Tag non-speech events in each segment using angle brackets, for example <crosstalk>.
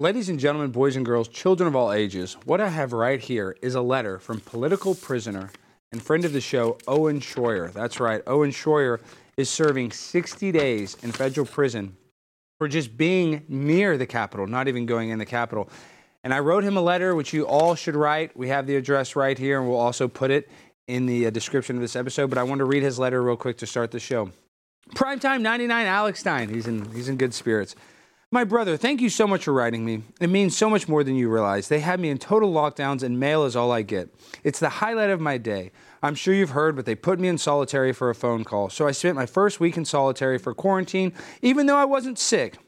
Ladies and gentlemen, boys and girls, children of all ages, what I have right here is a letter from political prisoner and friend of the show, Owen Shroyer. That's right, Owen Shroyer is serving 60 days in federal prison for just being near the Capitol, not even going in the Capitol. And I wrote him a letter, which you all should write. We have the address right here, and we'll also put it in the uh, description of this episode. But I want to read his letter real quick to start the show. Primetime 99, Alex Stein. He's in, he's in good spirits. My brother, thank you so much for writing me. It means so much more than you realize. They had me in total lockdowns, and mail is all I get. It's the highlight of my day. I'm sure you've heard, but they put me in solitary for a phone call. So I spent my first week in solitary for quarantine, even though I wasn't sick.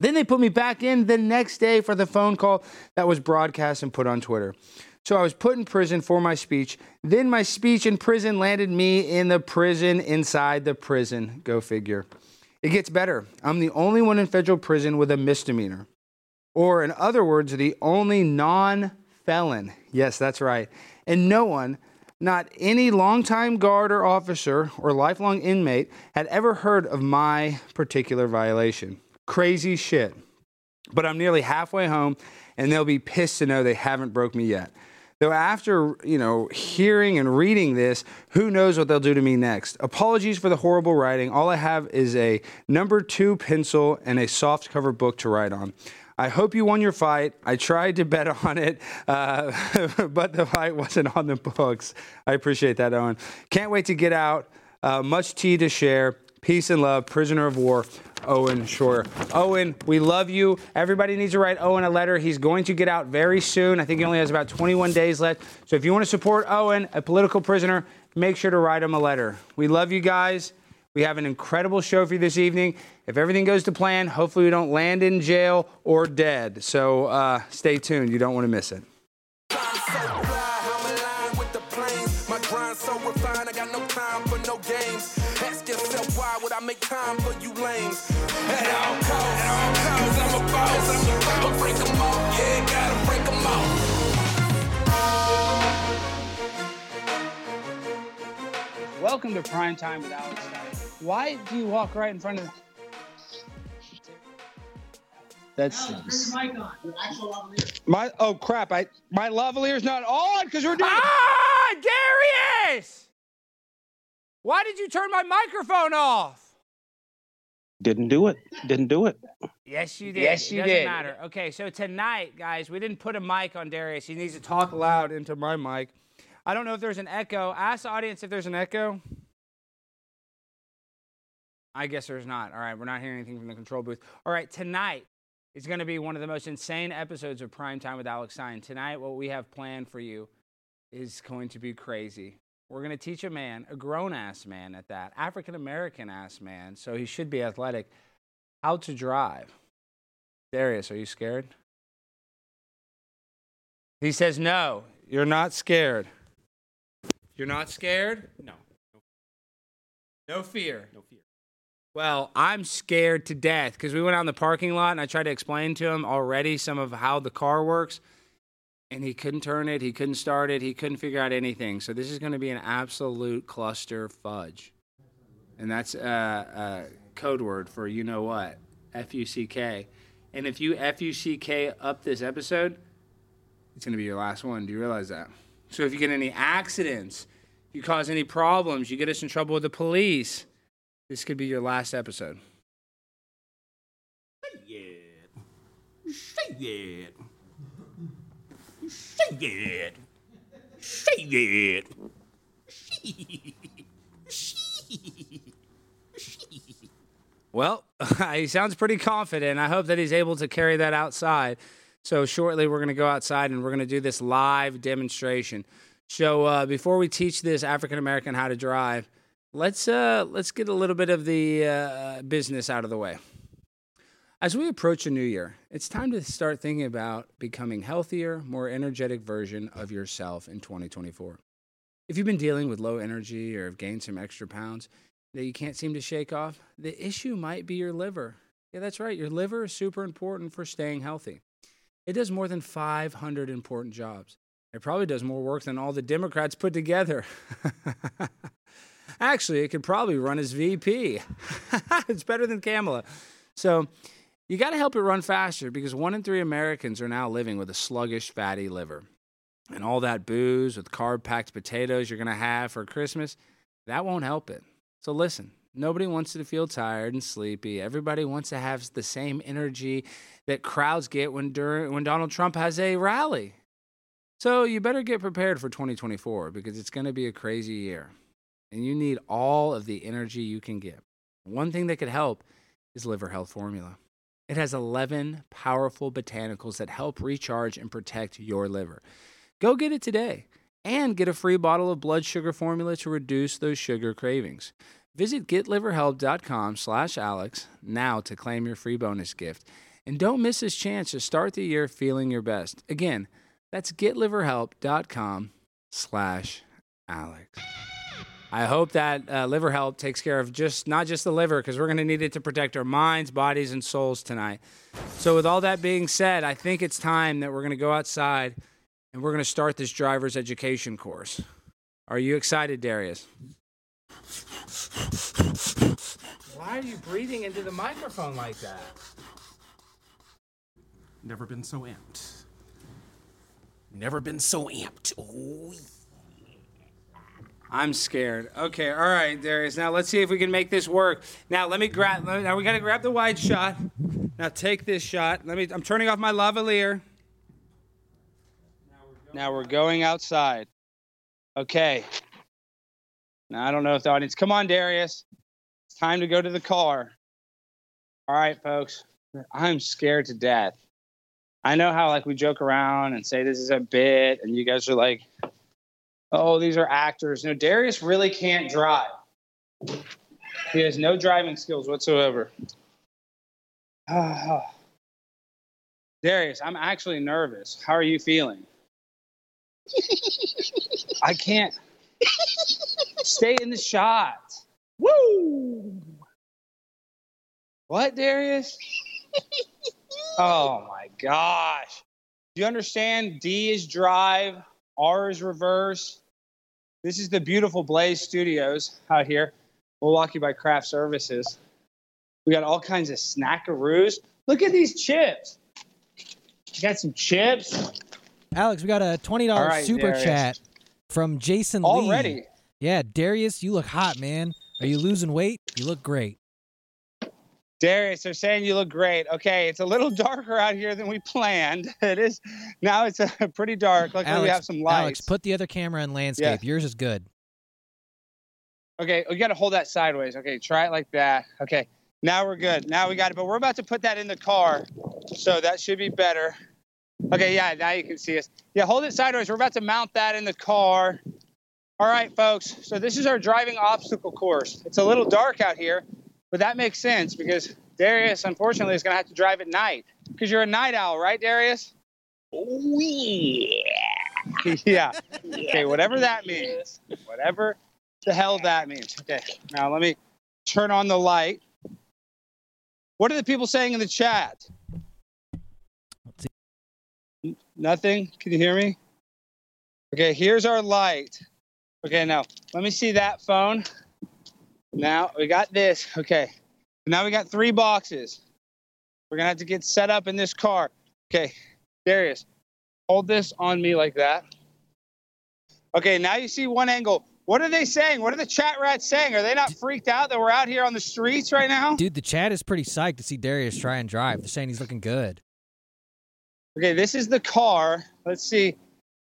Then they put me back in the next day for the phone call that was broadcast and put on Twitter. So I was put in prison for my speech. Then my speech in prison landed me in the prison inside the prison. Go figure. It gets better. I'm the only one in federal prison with a misdemeanor. Or, in other words, the only non felon. Yes, that's right. And no one, not any longtime guard or officer or lifelong inmate, had ever heard of my particular violation. Crazy shit. But I'm nearly halfway home, and they'll be pissed to know they haven't broke me yet. Though after, you know, hearing and reading this, who knows what they'll do to me next. Apologies for the horrible writing. All I have is a number two pencil and a soft cover book to write on. I hope you won your fight. I tried to bet <laughs> on it, uh, <laughs> but the fight wasn't on the books. I appreciate that, Owen. Can't wait to get out. Uh, much tea to share. Peace and love, prisoner of war, Owen Shroyer. Owen, we love you. Everybody needs to write Owen a letter. He's going to get out very soon. I think he only has about 21 days left. So if you want to support Owen, a political prisoner, make sure to write him a letter. We love you guys. We have an incredible show for you this evening. If everything goes to plan, hopefully we don't land in jail or dead. So uh, stay tuned. You don't want to miss it. I make time for you lames. At all costs, cause I'm a boss. I'ma break them off, yeah, gotta break them off. Welcome to Prime Time with Alex Stein. Why do you walk right in front of that's Alex, mic on. My oh crap! I my lavalier's not on because we're doing. Ah, Darius! Why did you turn my microphone off? Didn't do it. Didn't do it. Yes, you did. Yes, you it doesn't did. matter. Okay, so tonight, guys, we didn't put a mic on Darius. He needs to talk loud into my mic. I don't know if there's an echo. Ask the audience if there's an echo. I guess there's not. All right, we're not hearing anything from the control booth. All right, tonight is going to be one of the most insane episodes of Prime Time with Alex Stein. Tonight, what we have planned for you is going to be crazy. We're going to teach a man, a grown ass man at that, African American ass man, so he should be athletic, how to drive. Darius, are you scared? He says, No, you're not scared. You're not scared? No. No fear. No fear. Well, I'm scared to death because we went out in the parking lot and I tried to explain to him already some of how the car works and he couldn't turn it, he couldn't start it, he couldn't figure out anything. So this is going to be an absolute cluster fudge. And that's a, a code word for you know what, F U C K. And if you F U C K up this episode, it's going to be your last one. Do you realize that? So if you get any accidents, you cause any problems, you get us in trouble with the police, this could be your last episode. Say it. Say it. Say it. Say it. Well, <laughs> he sounds pretty confident. I hope that he's able to carry that outside. So shortly, we're going to go outside and we're going to do this live demonstration. So uh, before we teach this African American how to drive, let's uh, let's get a little bit of the uh, business out of the way. As we approach a new year, it's time to start thinking about becoming healthier, more energetic version of yourself in 2024. If you've been dealing with low energy or have gained some extra pounds that you can't seem to shake off, the issue might be your liver. Yeah, that's right. Your liver is super important for staying healthy. It does more than 500 important jobs. It probably does more work than all the Democrats put together. <laughs> Actually, it could probably run as VP. <laughs> it's better than Kamala. So, You got to help it run faster because one in three Americans are now living with a sluggish, fatty liver. And all that booze with carb packed potatoes you're going to have for Christmas, that won't help it. So listen, nobody wants to feel tired and sleepy. Everybody wants to have the same energy that crowds get when, during, when Donald Trump has a rally. So you better get prepared for 2024 because it's going to be a crazy year. And you need all of the energy you can get. One thing that could help is Liver Health Formula. It has 11 powerful botanicals that help recharge and protect your liver. Go get it today and get a free bottle of blood sugar formula to reduce those sugar cravings. Visit getliverhelp.com slash Alex now to claim your free bonus gift. And don't miss this chance to start the year feeling your best. Again, that's getliverhelp.com slash Alex. I hope that uh, liver help takes care of just not just the liver because we're going to need it to protect our minds, bodies, and souls tonight. So, with all that being said, I think it's time that we're going to go outside and we're going to start this driver's education course. Are you excited, Darius? Why are you breathing into the microphone like that? Never been so amped. Never been so amped. Oh, I'm scared. Okay, all right, Darius. Now let's see if we can make this work. Now let me grab. Now we gotta grab the wide shot. Now take this shot. Let me. I'm turning off my lavalier. Now we're going outside. Okay. Now I don't know if the audience. Come on, Darius. It's time to go to the car. All right, folks. I'm scared to death. I know how like we joke around and say this is a bit, and you guys are like, oh, these are actors. No, Darius really can't drive. He has no driving skills whatsoever. Ah. Darius, I'm actually nervous. How are you feeling? I can't stay in the shot. Woo! What, Darius? Oh my gosh. Do you understand? D is drive, R is reverse. This is the beautiful Blaze Studios out here, Milwaukee by Craft Services. We got all kinds of snackaroos. Look at these chips. You got some chips. Alex, we got a twenty dollars right, super Darius. chat from Jason Lee. Already. Yeah, Darius, you look hot, man. Are you losing weight? You look great. Darius, they're saying you look great. Okay, it's a little <laughs> darker out here than we planned. <laughs> It is now. It's uh <laughs> pretty dark. Luckily, Alex, we have some lights. Alex, put the other camera in landscape. Yours is good. Okay, we got to hold that sideways. Okay, try it like that. Okay, now we're good. Now we got it. But we're about to put that in the car, so that should be better. Okay, yeah, now you can see us. Yeah, hold it sideways. We're about to mount that in the car. All right, folks. So this is our driving obstacle course. It's a little dark out here, but that makes sense because Darius, unfortunately, is going to have to drive at night because you're a night owl, right, Darius? oh yeah. yeah. Okay, whatever that means. Whatever the hell that means. Okay, now let me turn on the light. What are the people saying in the chat? Let's see. N- Nothing? Can you hear me? Okay, here's our light. Okay, now let me see that phone. Now we got this. Okay, now we got three boxes. We're gonna have to get set up in this car. Okay, Darius, hold this on me like that. Okay, now you see one angle. What are they saying? What are the chat rats saying? Are they not freaked out that we're out here on the streets right now? Dude, the chat is pretty psyched to see Darius try and drive. They're saying he's looking good. Okay, this is the car. Let's see.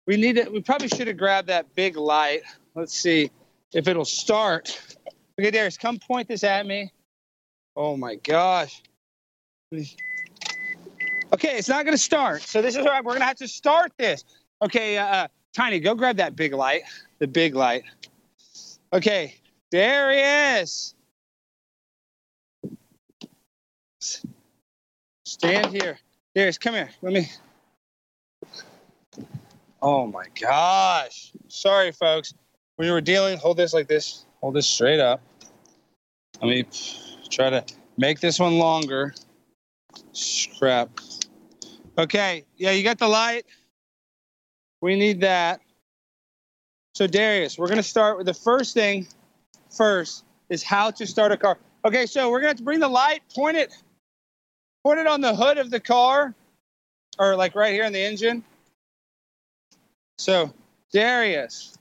We need it. We probably should have grabbed that big light. Let's see if it'll start. Okay, Darius, come point this at me. Oh my gosh. Okay, it's not going to start. So this is right. We're going to have to start this. Okay, uh, Tiny, go grab that big light. The big light. Okay, Darius. Stand here. Darius, come here. Let me. Oh my gosh. Sorry, folks. When you were dealing, hold this like this. Hold this straight up. Let me try to make this one longer. Crap. Okay. Yeah, you got the light. We need that. So, Darius, we're going to start with the first thing first is how to start a car. Okay, so we're going to have to bring the light, point it put it on the hood of the car, or like right here in the engine. So, Darius,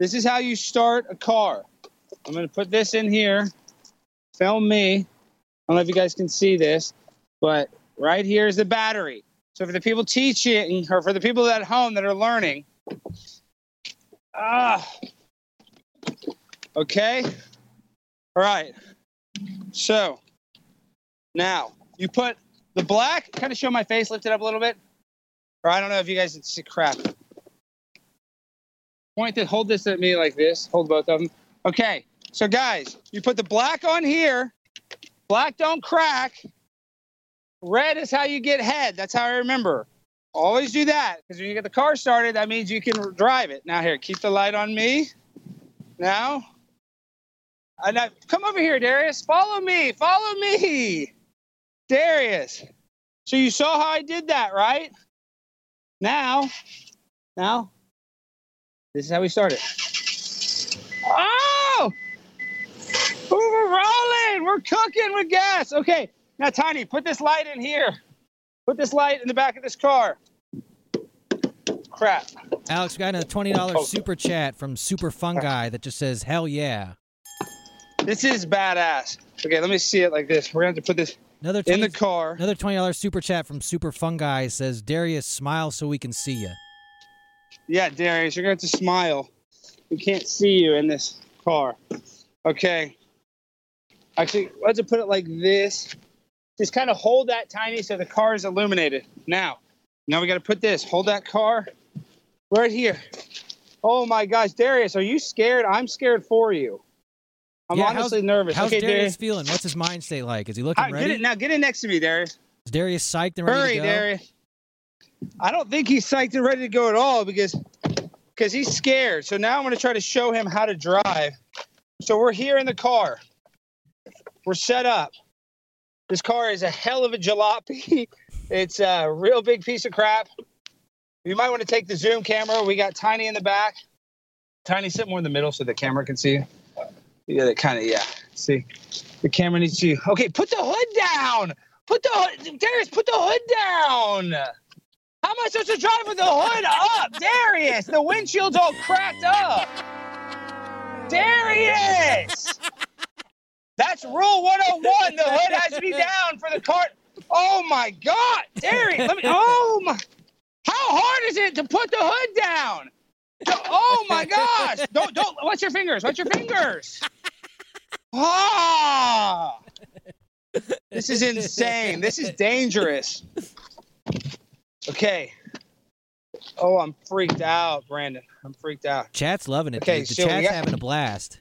this is how you start a car. I'm going to put this in here. Film me. I don't know if you guys can see this, but right here is the battery. So for the people teaching, or for the people at home that are learning, ah, okay, all right. So now you put the black. Kind of show my face. Lift it up a little bit. Or I don't know if you guys can see crap. Point it. Hold this at me like this. Hold both of them. Okay. So guys, you put the black on here. Black don't crack. Red is how you get head. That's how I remember. Always do that because when you get the car started, that means you can drive it. Now here, keep the light on me. Now, and now come over here, Darius. Follow me. Follow me, Darius. So you saw how I did that, right? Now, now, this is how we started. Oh! Ooh, we're rolling. We're cooking with gas. Okay. Now, Tiny, put this light in here. Put this light in the back of this car. Crap. Alex, we got a twenty dollars oh. super chat from Super Fungi that just says "Hell yeah." This is badass. Okay, let me see it like this. We're going to have to put this Another in the car. another twenty dollars super chat from Super Fungi says Darius, smile so we can see you. Yeah, Darius, you're going to have to smile. We can't see you in this car. Okay. Actually, let's put it like this. Just kind of hold that tiny so the car is illuminated. Now, now we got to put this. Hold that car right here. Oh my gosh, Darius, are you scared? I'm scared for you. I'm Yeah, how's- honestly nervous. How's okay, Darius Darius. feeling? What's his mind state like? Is he looking right, ready? get it now. Get in next to me, Darius. Is Darius psyched and ready Hurry, to go? Hurry, Darius. I don't think he's psyched and ready to go at all because because he's scared. So now I'm going to try to show him how to drive. So we're here in the car. We're set up. This car is a hell of a jalopy. <laughs> It's a real big piece of crap. You might want to take the zoom camera. We got Tiny in the back. Tiny, sit more in the middle so the camera can see you. Yeah, that kind of yeah. See, the camera needs to. Okay, put the hood down. Put the hood, Darius. Put the hood down. How am I supposed to drive with the hood up, Darius? The windshield's all cracked up. Darius. That's rule 101. The hood has to be <laughs> down for the cart. Oh my God, Darius. Let me. Oh my. How hard is it to put the hood down? Oh my gosh! <laughs> Don't don't. What's your fingers? What's your fingers? Ah! This is insane. This is dangerous. Okay. Oh, I'm freaked out, Brandon. I'm freaked out. Chat's loving it. Okay, dude. The so chat's got- having a blast.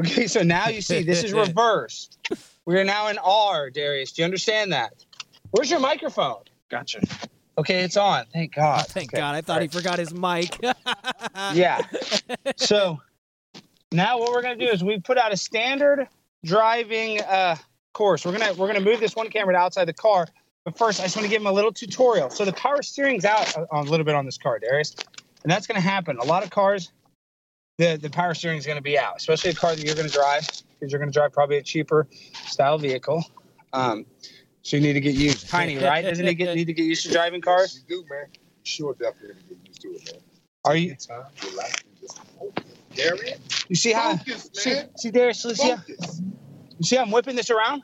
Okay, so now you see this is <laughs> reversed. We are now in R, Darius. Do you understand that? Where's your microphone? Gotcha. Okay, it's on. Thank God. Thank Okay. God. I thought he forgot his mic. <laughs> yeah. So now what we're gonna do is we put out a standard driving uh, course. We're gonna we're gonna move this one camera to outside the car. But first, I just want to give him a little tutorial. So the power steering's out a, a little bit on this car, Darius, and that's gonna happen. A lot of cars, the the power steering is gonna be out, especially a car that you're gonna drive because you're gonna drive probably a cheaper style vehicle. Um, so you need to get used. Tiny, <laughs> right? Doesn't he get need to get used to driving cars? You do, man. Sure, definitely get used to it, man. Are you? Take time, relax, and just focus. Darian, You see how? focus, See, man. see Darius, see how, you see how I'm whipping this around?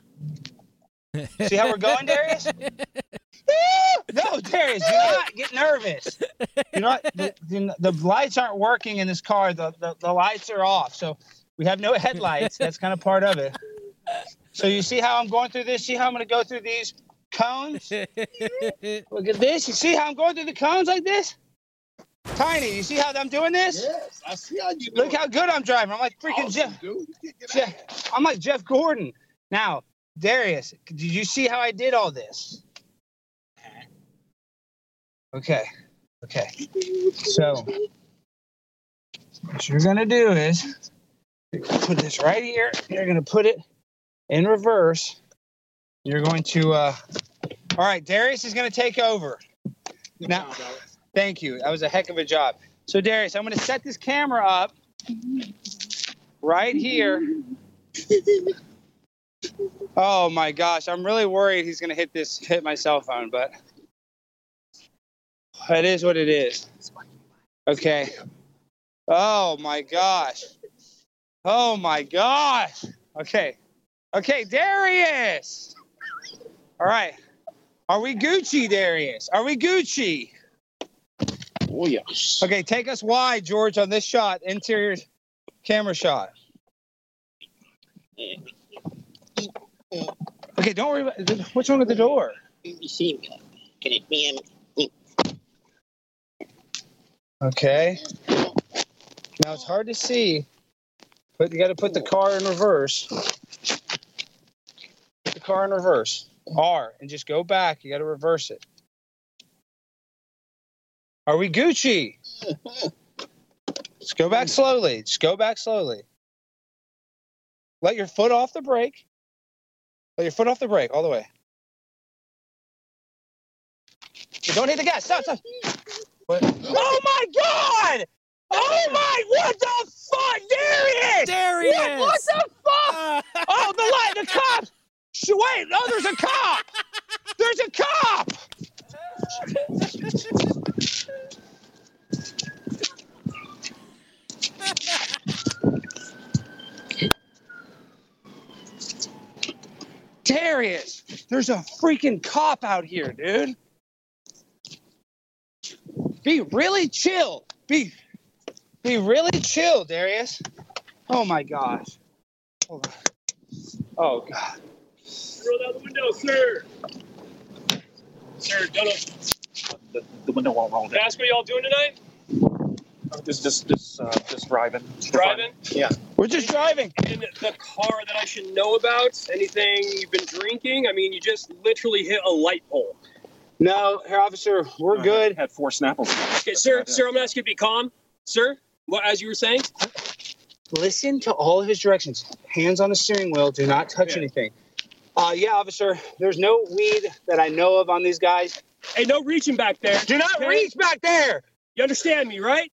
See how we're going, Darius? <laughs> <laughs> no, <laughs> Darius, do not get nervous. You know, the, the, the lights aren't working in this car. The, the, the lights are off. So we have no headlights. That's kind of part of it. So you see how I'm going through this? See how I'm going to go through these cones? <laughs> Look at this. You see how I'm going through the cones like this? Tiny, you see how I'm doing this? Yes, I see how you Look how good I'm driving. I'm like freaking awesome, Jeff. dude. You get Jeff. I'm like Jeff Gordon. Now, Darius, did you see how I did all this? Okay. Okay. So, what you're to do is gonna put this right here. You're to put it in reverse. You're going to, uh, all right, Darius is to take over. Now, thank you. That was a heck of a job. So, Darius, I'm to set this camera up right here. Oh my gosh, I'm really worried he's gonna hit this, hit my cell phone, but it is what it is. Okay. Oh my gosh. Oh my gosh. Okay. Okay, Darius. All right. Are we Gucci, Darius? Are we Gucci? Oh yes. Okay, take us wide, George, on this shot, interior camera shot. Okay, don't worry about what's wrong with the door. You see me? Can it be in? Okay. Now it's hard to see, but you got to put the car in reverse. Put the car in reverse. R, and just go back. You got to reverse it. Are we Gucci? Just go back slowly. Just go back slowly. Let your foot off the brake. Let your foot off the brake all the way. Don't hit the gas. Stop, stop. What? Oh my God! Oh my! What the fuck, Darius? Darius! What, what the fuck? Oh, the light, the cops! Sh- Wait, no, there's a cop! There's a cop! Darius, there's a freaking cop out here, dude. Be really chill. Be be really chill, Darius. Oh my gosh. Hold on. Oh god. Roll down the window, sir. Sir, don't The, the window won't roll down. ask what y'all doing tonight. Just, just, just, uh, just driving. Driving Yeah. We're just driving. in the car that I should know about. Anything you've been drinking? I mean, you just literally hit a light pole. No, Herr Officer, we're I good. Had four Snapples. Okay, sir, sir, I'm gonna ask you to be calm, sir. What, as you were saying? Listen to all of his directions. Hands on the steering wheel. Do not touch Yeah. anything. Uh, yeah, officer. There's no weed that I know of on these guys. Hey, no reaching back there. Do not Okay? reach back there. You understand me, right?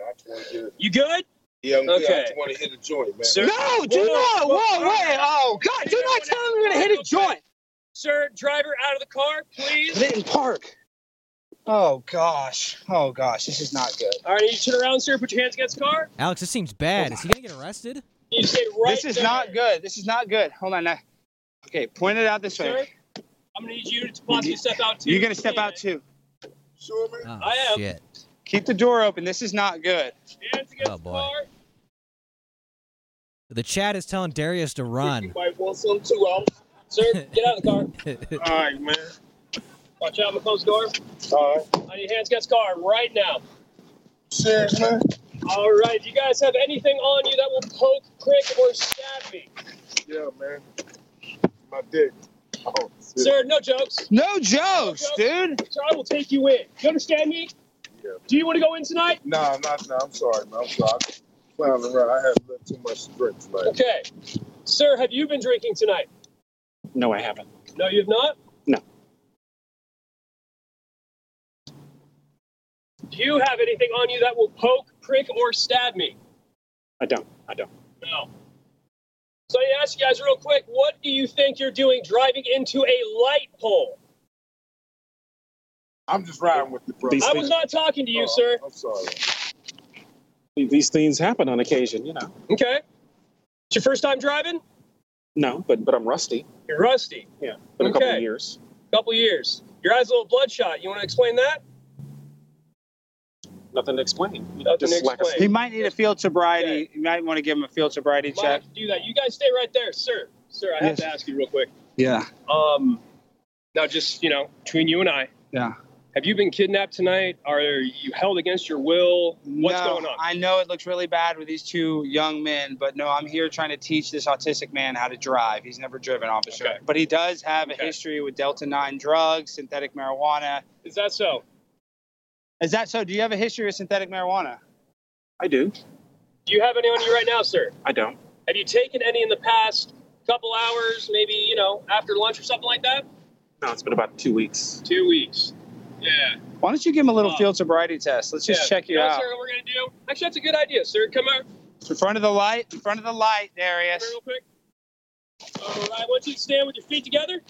I just want to get. You good? Yeah, I'm good. I just want to hit a joint, man. Sir, No, do Whoa, not. whoa, Whoa, whoa. wait. Oh God! Do not tell him you're gonna hit a joint. Sir, driver, out of the car, please. Didn't park. Oh gosh. Oh gosh. This is not good. All right, you turn around, sir. Put your hands against the car. Alex, this seems bad. Is he gonna get arrested? You stay right this is there. not good. This is not good. Hold on. Now. Okay, point it out this Sir, way. I'm gonna need you to possibly step out too. You're gonna step out too. Sure, man. Oh I am. shit. Keep the door open. This is not good. Hands against Oh, the boy. car. The chat is telling Darius to run. You might want some too. Sir, get out of the car. <laughs> All right, man. Watch out, I'm the door. All right. I need hands against car right now. Serious, man? All right, do you guys have anything on you that will poke, prick, or stab me? Yeah, man. My dick. Oh. Sir, no jokes. No jokes, dude. Sir, I will take you in. You understand me? Yeah. Do you want to go in tonight? Nah, not, nah, I'm sorry, man. I'm sorry. I'm clowning around. I had a little too much to drink tonight. Okay. Sir, have you been drinking tonight? No, I haven't. No, you have not? No. Do you have anything on you that will poke, prick, or stab me? I don't. I don't. No. So I ask you guys real quick, what do you think you're doing driving into a light pole? I'm just riding with the bro. These I was not talking to you, oh, sir. I'm sorry. These things happen on occasion, you know. Okay. It's your first time driving? No, but but I'm rusty. You're rusty. Yeah, been a couple Okay. of years. Couple years. Your eyes a little bloodshot. You want to explain that? Nothing to explain. You Nothing just to lack of explain. He might need a field sobriety. You might want to give him a field sobriety Might check. have to do that. You guys stay right there, sir. Sir, I have to ask you real quick. Yeah. Um, now just you know, between you and I, Yeah. Have you been kidnapped tonight? Are you held against your will? What's no, going on? I know it looks really bad with these two young men, but no, I'm here trying to teach this autistic man how to drive. He's never driven, officer. Okay. But he does have a history with Delta 9 drugs, synthetic marijuana. Is that so? Is that so? Do you have a history of synthetic marijuana? I do. Do you have any on you right now, sir? I don't. Have you taken any in the past couple hours, maybe you know after lunch or something like that? No, it's been about two weeks. Two weeks. Yeah. Why don't you give him a little field sobriety test? Let's just Yeah. check you know, out. Sir, what we're gonna do? Actually, that's a good idea, sir. Come out In front of the light. In front of the light, Darius. real quick. All right, I want you to stand with your feet together.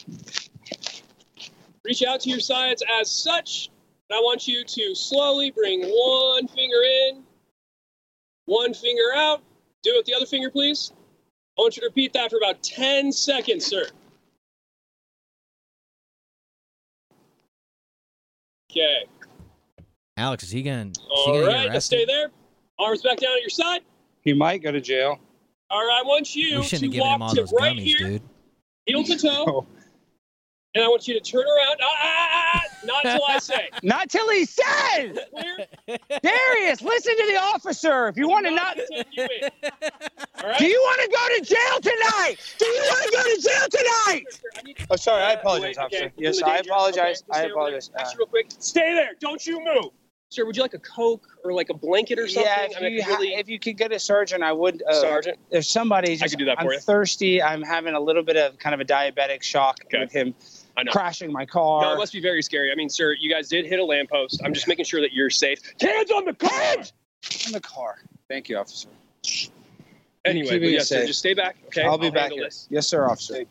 Reach out to your sides as such. And I want you to slowly bring one finger in, one finger out. Do it with the other finger, please. I want you to repeat that for about 10 seconds, sir. Okay. Alex, is he gonna? Is he All right, now stay there. Arms back down at your side. He might go to jail. All right, I want you We to shouldn't have given him walk all to those right gummies, here, dude. heel to toe. <laughs> Oh. And I want you to turn around. Ah, ah, ah, ah, not until I say. Not till he says. <laughs> Darius, listen to the officer. If you want to not, Take you in. <laughs> All right? do you want to go to jail tonight? Do you want to go to jail tonight? I need- Oh, sorry. I Uh, apologize, wait, officer. okay. Yes, I apologize. Okay, I stay over there. apologize. Uh, Actually, real quick, stay there. Don't you move. Sir, would you like a Coke or like a blanket or something? yeah, if I mean, you, I could really, if you could get a surgeon, I would. Uh, Sergeant. If somebody, just, could do that I'm for you. thirsty. I'm having a little bit of kind of a diabetic shock Okay. with him I know. Crashing my car. No, it must be very scary. I mean, sir, you guys did hit a lamppost. I'm just making sure that you're safe. Hands on the car! in the car. Thank you, officer. Anyway, Keeping but it yes, sir, just stay back. Okay, I'll be back handle here. this. Yes, sir, officer.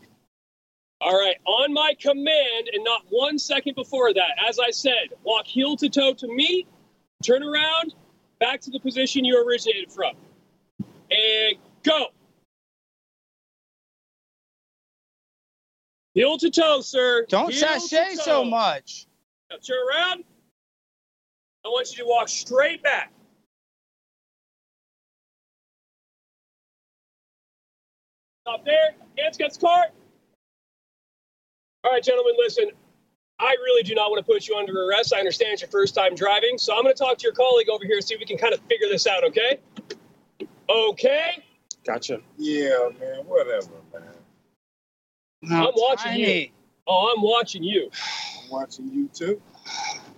All right, on my command, and not one second before that, as I said, walk heel to toe to me, turn around, back to the position you originated from, and go. Heel to toe, sir. Don't Heel sashay toe. so much. Now turn around. I want you to walk straight back. Stop there. Hands against the car. All right, gentlemen, listen. I really do not want to put you under arrest. I understand it's your first time driving, so I'm going to talk to your colleague over here and see if we can kind of figure this out, okay? Okay? Gotcha. Yeah, man. Whatever, man. I'm watching you. Oh, I'm watching you. I'm watching you too.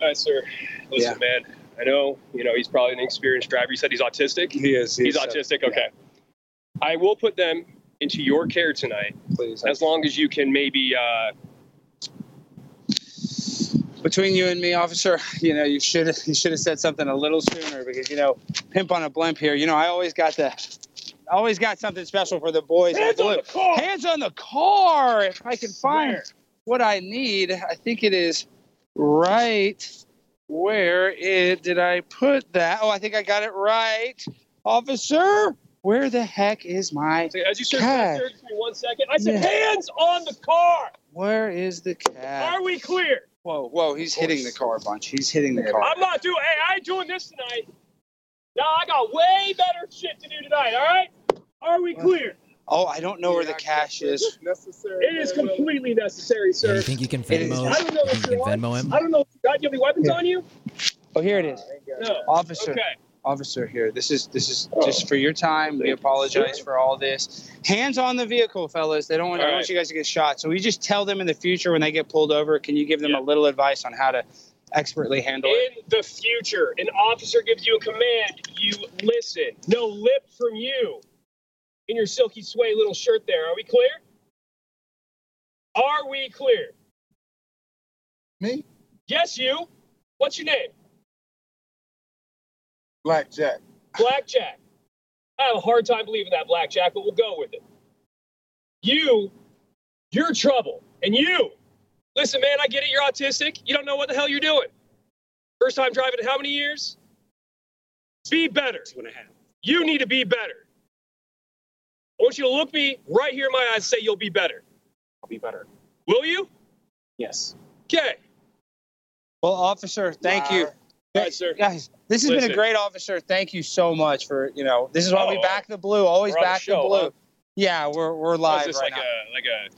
All right, sir. Listen, man. I know, you know, he's probably an experienced driver. You said he's autistic. He is. He's autistic. Okay. I will put them into your care tonight, Please. as long as you can maybe. Uh, Between you and me, officer, you know, you should you should have said something a little sooner because you know, pimp on a blimp here. You know, I always got the, always got something special for the boys. hands on the car. Hands on the car. If I can find Where? what I need, I think it is right. Where it did I put that? Oh, I think I got it right, officer. Where the heck is my? As you search, Cash. sir, give me one second. I said, Yeah. hands on the car. Where is the cat? Are we clear? Whoa, whoa! He's hitting the car a bunch. He's hitting the car. I'm not doing. Hey, I ain't doing this tonight. No, I got way better shit to do tonight. All right. Are we clear? Oh, I don't know where the cash is is. necessary? It is completely necessary, Yeah, sir. you think you can Venmo? I don't know You what you you're can on. Venmo him? I don't know. God, do you have any weapons Yeah. on you? Oh, here it is. I ain't got No. Officer, Okay. officer, here. This is this is Oh. just for your time. We apologize for all this. Hands on the vehicle, fellas. They don't want, I don't right. want you guys to get shot. So we just tell them in the future when they get pulled over. Can you give them Yeah. a little advice on how to expertly handle it? In the future, an officer gives you a command, you listen. No lip from you. In your silky sway little shirt there. Are we clear? Are we clear? Me? Yes, you. What's your name? Blackjack. Blackjack. I have a hard time believing that, Blackjack, but we'll go with it. You, you're trouble. And you, listen, man, I get it. You're autistic. You don't know what the hell you're doing. First time driving in how many years? Be better. Two and a half. You need to be better. I want you to look me right here in my eyes and say you'll be better. I'll be better. Will you? Yes. Okay. Well, officer, thank you. All right, sir. Guys, this has been a great officer. Thank you so much for you know. This is why we Oh, back the blue. Always we're the back the blue. huh? Yeah, we're we're What live is this right like now. a like a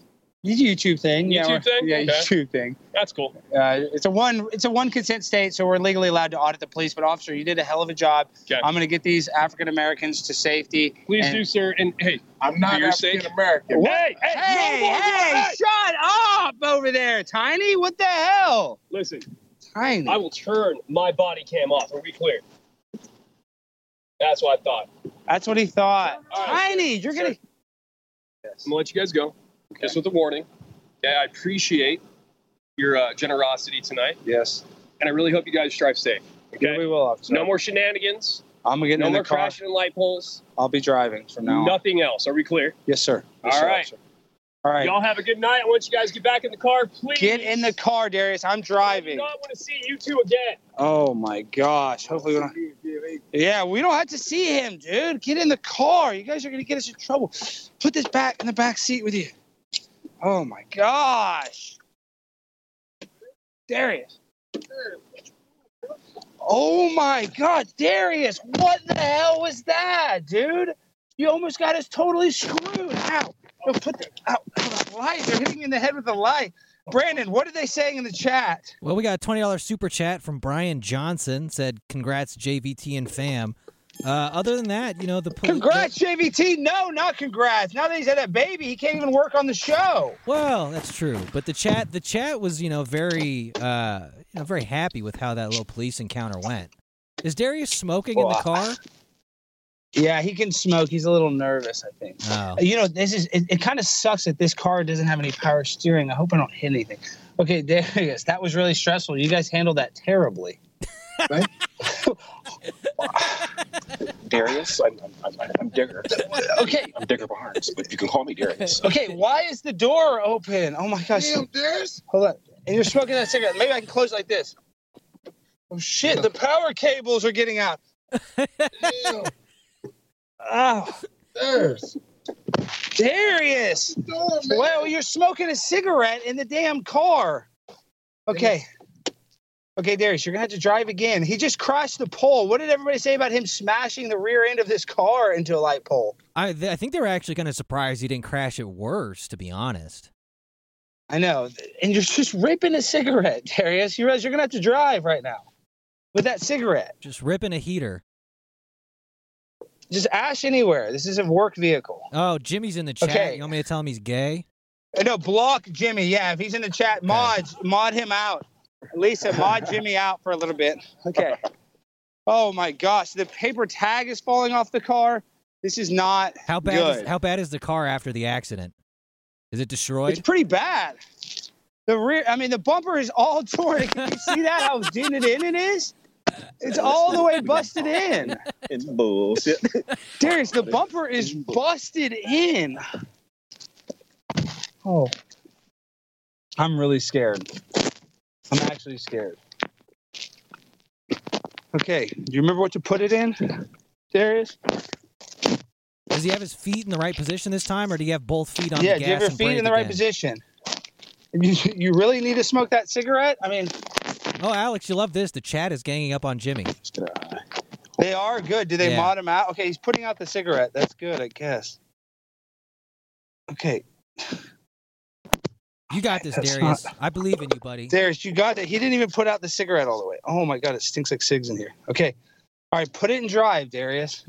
YouTube thing. YouTube we're- thing? Yeah, Okay. YouTube thing. that's cool. Uh, it's a one it's a one consent state, so we're legally allowed to audit the police. But officer, you did a hell of a job. Okay. I'm going to get these African Americans to safety. Please and- do, sir. And hey, I'm not African. American. hey, hey, Hey, no hey, hey! shut up over there, Tiny. What the hell, Listen, Tiny? I will turn my body cam off. Are we clear? That's what I thought. That's what he thought. All right, Tiny, you're sir. gonna. I'm gonna let you guys go. Just with a warning. Okay, I appreciate your uh, generosity tonight, Yes. and I really hope you guys drive safe. Yeah, Okay. we will, officer. No more shenanigans. I'm gonna get No in more the car. crashing in light poles. I'll be driving from now on. Nothing else. Are we clear? Yes, sir. Yes, All sir, right. officer. All right. Y'all have a good night. I want you guys to get back in the car, please. Get in the car, Darius. I'm driving. I do driving. not want to see you two again. Oh my gosh. Hopefully we don't. Yeah, we don't have to see him, dude. Get in the car. You guys are gonna get us in trouble. Put this back in the back seat with you. Oh my gosh. Darius. Oh my god, Darius, what the hell was that, dude? You almost got us totally screwed. Ow. No, put the the light. They're hitting you in the head with a light. Brandon, what are they saying in the chat? Well, we got a twenty dollars super chat from Brian Johnson. Said, "Congrats, JVT and fam." Uh, other than that, you know the poli- Congrats, JVT. No, not congrats. Now that he's had that baby, he can't even work on the show. well, that's true, but the chat, the chat was, you know, very, uh, you know, very happy with how that little police encounter went. Is Darius smoking in the car? Yeah, he can smoke. He's a little nervous, I think. Oh, You know, this is it, it kind of sucks that this car doesn't have any power steering. I hope I don't hit anything. Okay, <laughs> Darius, that was really stressful. You guys handled that terribly. Right? <laughs> Darius, I'm, I'm, I'm, I'm Digger. okay, I'm Digger Barnes, but you can call me Darius. <laughs> okay, why is the door open? Oh my gosh. Damn, Darius. Hold on. And you're smoking that cigarette. Maybe I can close like this. Oh shit, the power cables are getting out. Damn, Oh, Darius. Darius. What you man? Well, you're smoking a cigarette in the damn car. Okay. Okay, Darius, you're gonna have to drive again. He just crashed the pole. What did everybody say about him smashing the rear end of this car into a light pole? I, th- I think they were actually kind of surprised he didn't crash it worse. To be honest, I know. And you're just ripping a cigarette, Darius. You realize you're gonna have to drive right now with that cigarette. just ripping a heater. Just ash anywhere. This is a work vehicle. Oh, Jimmy's in the chat. Okay. You want me to tell him he's gay? Uh, No, block Jimmy. Yeah, if he's in the chat, mod mod him out. Lisa, mod Jimmy out for a little bit. Okay. Oh my gosh, the paper tag is falling off the car. This is not How bad? good. Is, how bad is the car after the accident? Is it destroyed? it's pretty bad. The rear, I mean, the bumper is all <laughs> torn. Can you see that? How dented in it is? It's all the way busted in. It's bullshit. Darius, the bumper is busted in. Oh. I'm really scared. I'm actually scared. Okay, do you remember what to put it in, Darius? Does he have his feet in the right position this time, or do you have both feet on yeah, the do gas you have your feet in the right again? position? You, you really need to smoke that cigarette? I mean, Oh, Alex, you love this. The chat is ganging up on Jimmy. they are good. Do they Yeah. mod him out? Okay, he's putting out the cigarette. That's good, I guess. Okay, You got this, That's Darius. I believe in you, buddy. Darius, you got it. He didn't even put out the cigarette all the way. Oh my god, it stinks like cigs in here. Okay. All right, put it in drive, Darius.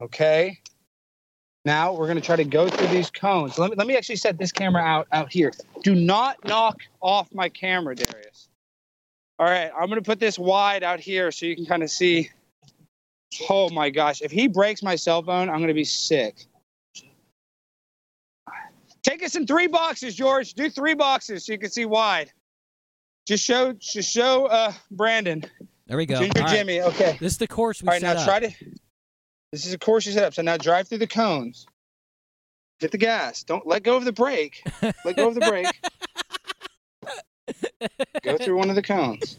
Okay. Now we're gonna try to go through these cones. Let me let me actually set this camera out out here. Do not knock off my camera, Darius. All right, I'm gonna put this wide out here so you can kind of see. Oh my gosh, if he breaks my cell phone, I'm gonna be sick. Take us in three boxes, George. Do three boxes so you can see wide. Just show, just show uh, Brandon, There we go. Junior All right. Jimmy. Okay. This is the course we set up. All right, set now up. try to. This is a course you set up. So now drive through the cones. Get the gas. Don't let go of the brake. Let go of the brake. <laughs> go through one of the cones.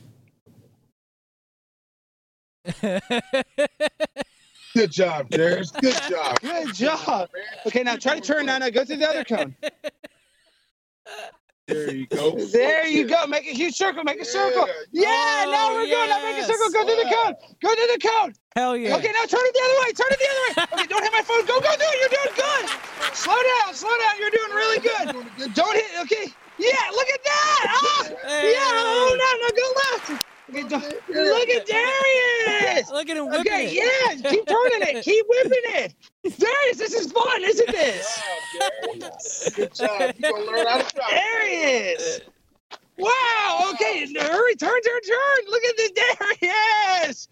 <laughs> Good job, Darius. Good job. Good job. Okay, now try to turn now. Now go to the other cone. There you go. There you go. Make a huge circle. Make a circle. Yeah. Yeah, now Oh, we're good. Now make a circle. Go through the cone. Go through the cone. Hell yeah. Okay, now turn it the other way. Turn it the other way. Okay, don't hit my phone. Go, go, do it. You're doing good. Slow down. Slow down. You're doing really good. Doing a good Don't hit. Okay. Yeah, look at that. Ah, yeah. Oh no, no, go left. Okay, don't, look at Darius. Look at him whipping Okay, it. yeah. Keep turning it. Keep whipping it. Darius, this is fun, isn't this? Good job. You're gonna learn how to drive. Darius. Wow. Okay. Hurry. Turn. Turn. Turn. Look at this, Darius.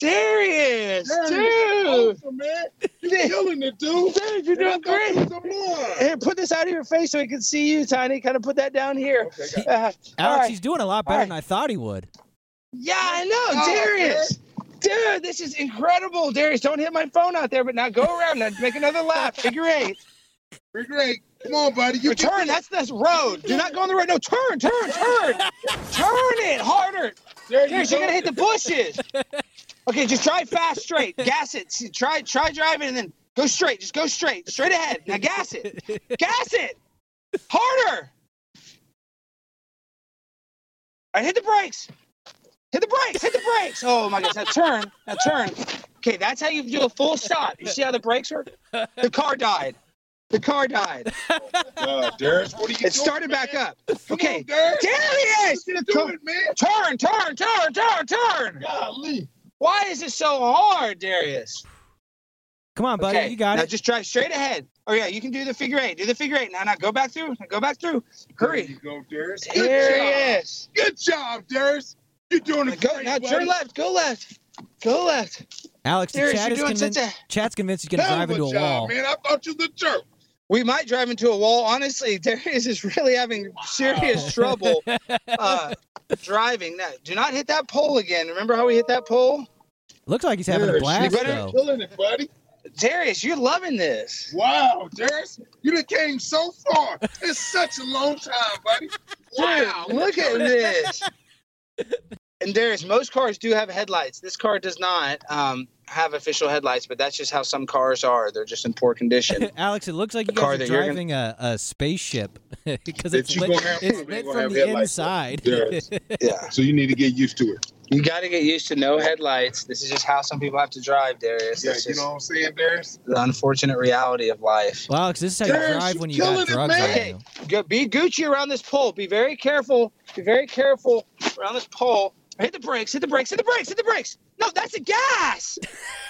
Darius. Darius, Dude. Awesome, man. You're <laughs> killing it, dude. Dude, you're doing great. Some more. Here, put this out of your face so we can see you, Tiny. Kind of put that down here. Okay, Uh, Alex, right. he's doing a lot better All right. than I thought he would. Yeah, I know, Oh, Darius. Dude, this is incredible. Darius, don't hit my phone out there, but now go around and make another lap. Figure eight. Figure eight. Come on, buddy. You turn. That's the road. Do not go on the road. No, turn, turn, turn. turn it harder. There Darius, you're gonna hit the bushes. Okay, just drive fast, straight. Gas it. See, Try, try driving, and then go straight. Just go straight, straight ahead. Now gas it. Gas it. Harder. Right, hit the brakes. Hit the brakes. Hit the brakes. Oh my gosh, now turn. Now turn. Okay, that's how you do a full stop. You see how the brakes work? The car died. The car died. Uh, Darius, what are you It started back up. Okay. Darius. Darius! You do it, man. Turn, turn, turn, turn, turn. Golly. Why is it so hard, Darius? Come on, buddy. okay. You got now it. Now just drive straight ahead. Oh yeah, you can do the figure eight. Do the figure eight. Now, now go back through. Now go back through. There Hurry. you go, Darius. Good There job. Good job, Darius. You're doing Now it go. great, Now buddy. turn left. Go left. Go left. Alex, the Darius, chat you're is doing convinced. such a. Chat's convinced he's gonna drive into a job, wall. man. I thought you was a jerk. We might drive into a wall. Honestly, <laughs> Darius is really having serious trouble <laughs> uh, driving. Now, do not hit that pole again. Remember how we hit that pole? Looks like he's having a Darius, blast you better- though. Killing it, buddy. Darius, you're loving this. Wow, Darius, you done came so far. It's such a long time, buddy. Wow, look at this. <laughs> And Darius, most cars do have headlights. This car does not um, have official headlights, but that's just how some cars are. They're just in poor condition. <laughs> Alex, it looks like you The car guys are that you're gonna- driving a, a spaceship <laughs> because That it's lit, it's lit from the inside. Darius. yeah. <laughs> So you need to get used to it. You got to get used to no headlights. This is just how some people have to drive, Darius. Yeah, That's you know what I'm saying, Darius? the unfortunate reality of life. well, Alex, this is how you drive when you killing got it, drugs man. on you. Be Gucci around this pole. Be very careful. Be very careful around this pole. Hit the brakes. Hit the brakes. Hit the brakes. Hit the brakes. No, that's the gas.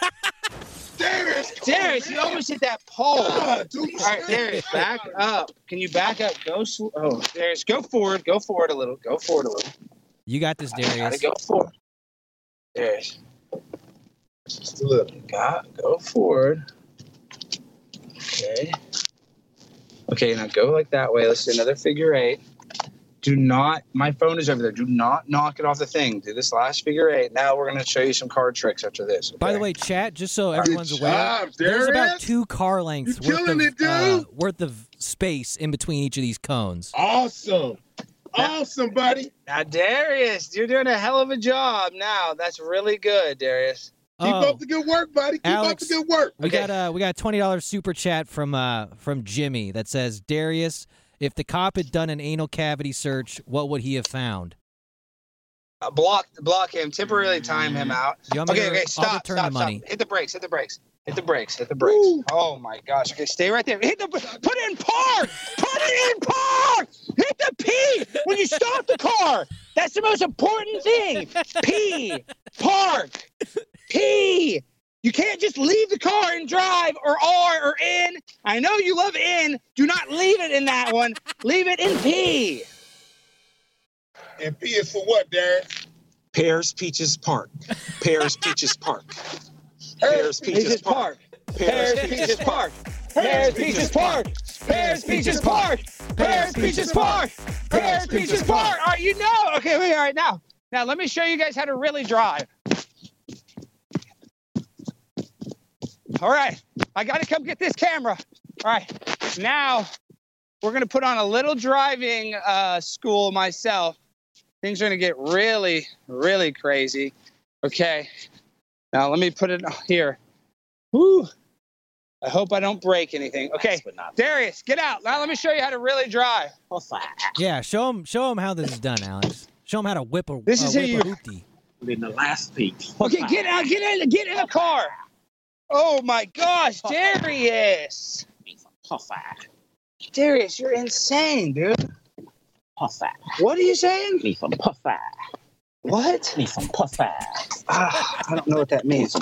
<laughs> Darius, come Darius, on, you man. almost hit that pole. God, dude, All right, Darius, back up. Can you back up? Go slow. Oh, Darius, go forward. Go forward a little. Go forward a little. You got this, Gotta Darius. go forward. Darius, Just a little. got go forward. Okay. Okay, now go like that way. Let's do another figure eight. Do not. My phone is over there. Do not knock it off the thing. Do this last figure eight. Now we're gonna show you some card tricks after this. By the way, chat, just so everyone's Good aware, job, there's about two car lengths worth of, it, uh, worth of space in between each of these cones. Awesome. Awesome, buddy. Now, Darius, you're doing a hell of a job. Now, that's really good, Darius. Keep Oh, up the good work, buddy. Keep Alex. up the good work. we okay. got a we got a twenty dollars super chat from uh from Jimmy that says Darius, if the cop had done an anal cavity search, what would he have found? Uh, block, block him. Temporarily time him out. Do you want me Okay, to- okay, I'll stop, return stop, the money. stop. Hit the brakes, hit the brakes, hit the brakes, hit the brakes. Woo. Oh my gosh. Okay, stay right there. Hit the, put it in park. Put it in park. Hit the P when you stop the car. That's the most important thing. P, park, P. You can't just leave the car and drive or R or N. I know you love N. Do not leave it in that one. Leave it in P. And P is for what, Darius? Pears, Peaches Park. Pears, Peaches Park. Pears, Peaches Park. Pears, Peaches Park. Pears, Peaches Park. Pears, Peaches Park. Pears, Peaches Park. Pears, Peaches Park. All right, you know. Okay, wait, all right, now. Now, let me show you guys how to really drive. All right, I got to come get this camera. All right, now we're going to put on a little driving uh, school myself. Things are going to get really, really crazy. Okay, now let me put it <laughs> here. Woo. I hope I don't break anything. Okay, Darius, get out. Now let me show you how to really drive. Yeah, show him show him how this is done, Alex. Show him how to whip a This uh, is how you- In the last piece. Okay, get out, get in, get in the car. Oh my gosh, <laughs> Darius. Darius, you're insane, dude. Puffy. What are you saying? Need some puffy. What? Need some puffy. Ah, I don't know what that means.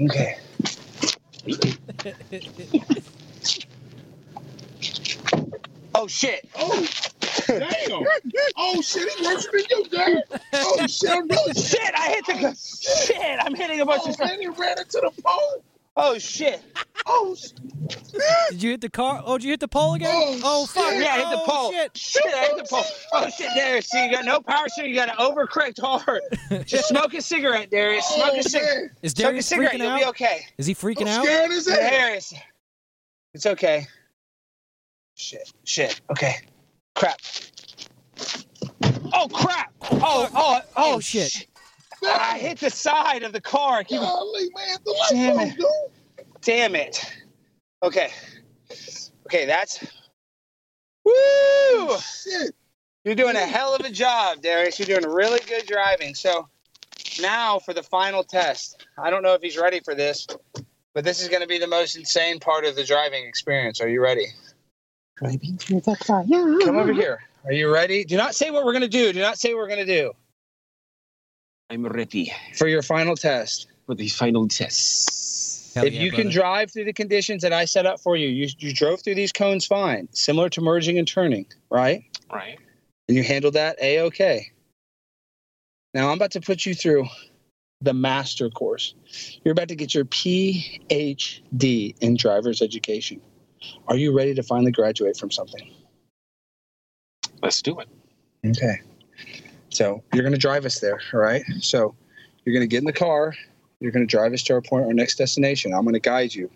Okay. Oh shit. Oh, damn. oh, shit, he worse than you, Darius. Oh, shit, I'm really shit. Shit, I hit the shit. I'm hitting a bunch Oh, of man, he ran into the pole. Oh shit. Oh, sh- Did you hit the car? Oh, did you hit the pole again? Oh, Oh, fuck! shit. Yeah, hit the Oh, pole. Shit. Shit, I hit the pole. Oh shit, Darius. See, you got no power steering. You got to overcorrect hard. Just <laughs> smoke a cigarette, Darius. Smoke oh a cigarette. man. Is Smoke a cigarette. freaking You'll out? be okay. Is he freaking I'm out? scared as hell. Darius. It's okay. Shit. Shit. Okay. Crap. Oh crap! Oh oh oh, Oh, shit. sh- I hit the side of the car. Keep Golly, man. The Damn lights it. dude. Damn it. Okay. Okay, that's. Woo! Shit. You're doing a hell of a job, Darius. You're doing really good driving. So now for the final test. I don't know if he's ready for this, but this is going to be the most insane part of the driving experience. Are you ready? Driving? Come over here. Are you ready? Do not say what we're going to do. Do not say what we're going to do I'm ready for your final test. for the final test. Hell if yeah, you can drive through the conditions that I set up for you, you, you drove through these cones fine, similar to merging and turning, right? Right. And you handled that a okay. Now I'm about to put you through the master course. You're about to get your PhD in driver's education. Are you ready to finally graduate from something? Let's do it. Okay. So you're going to drive us there, all right? So you're going to get in the car. You're going to drive us to our point, our next destination. I'm going to guide you.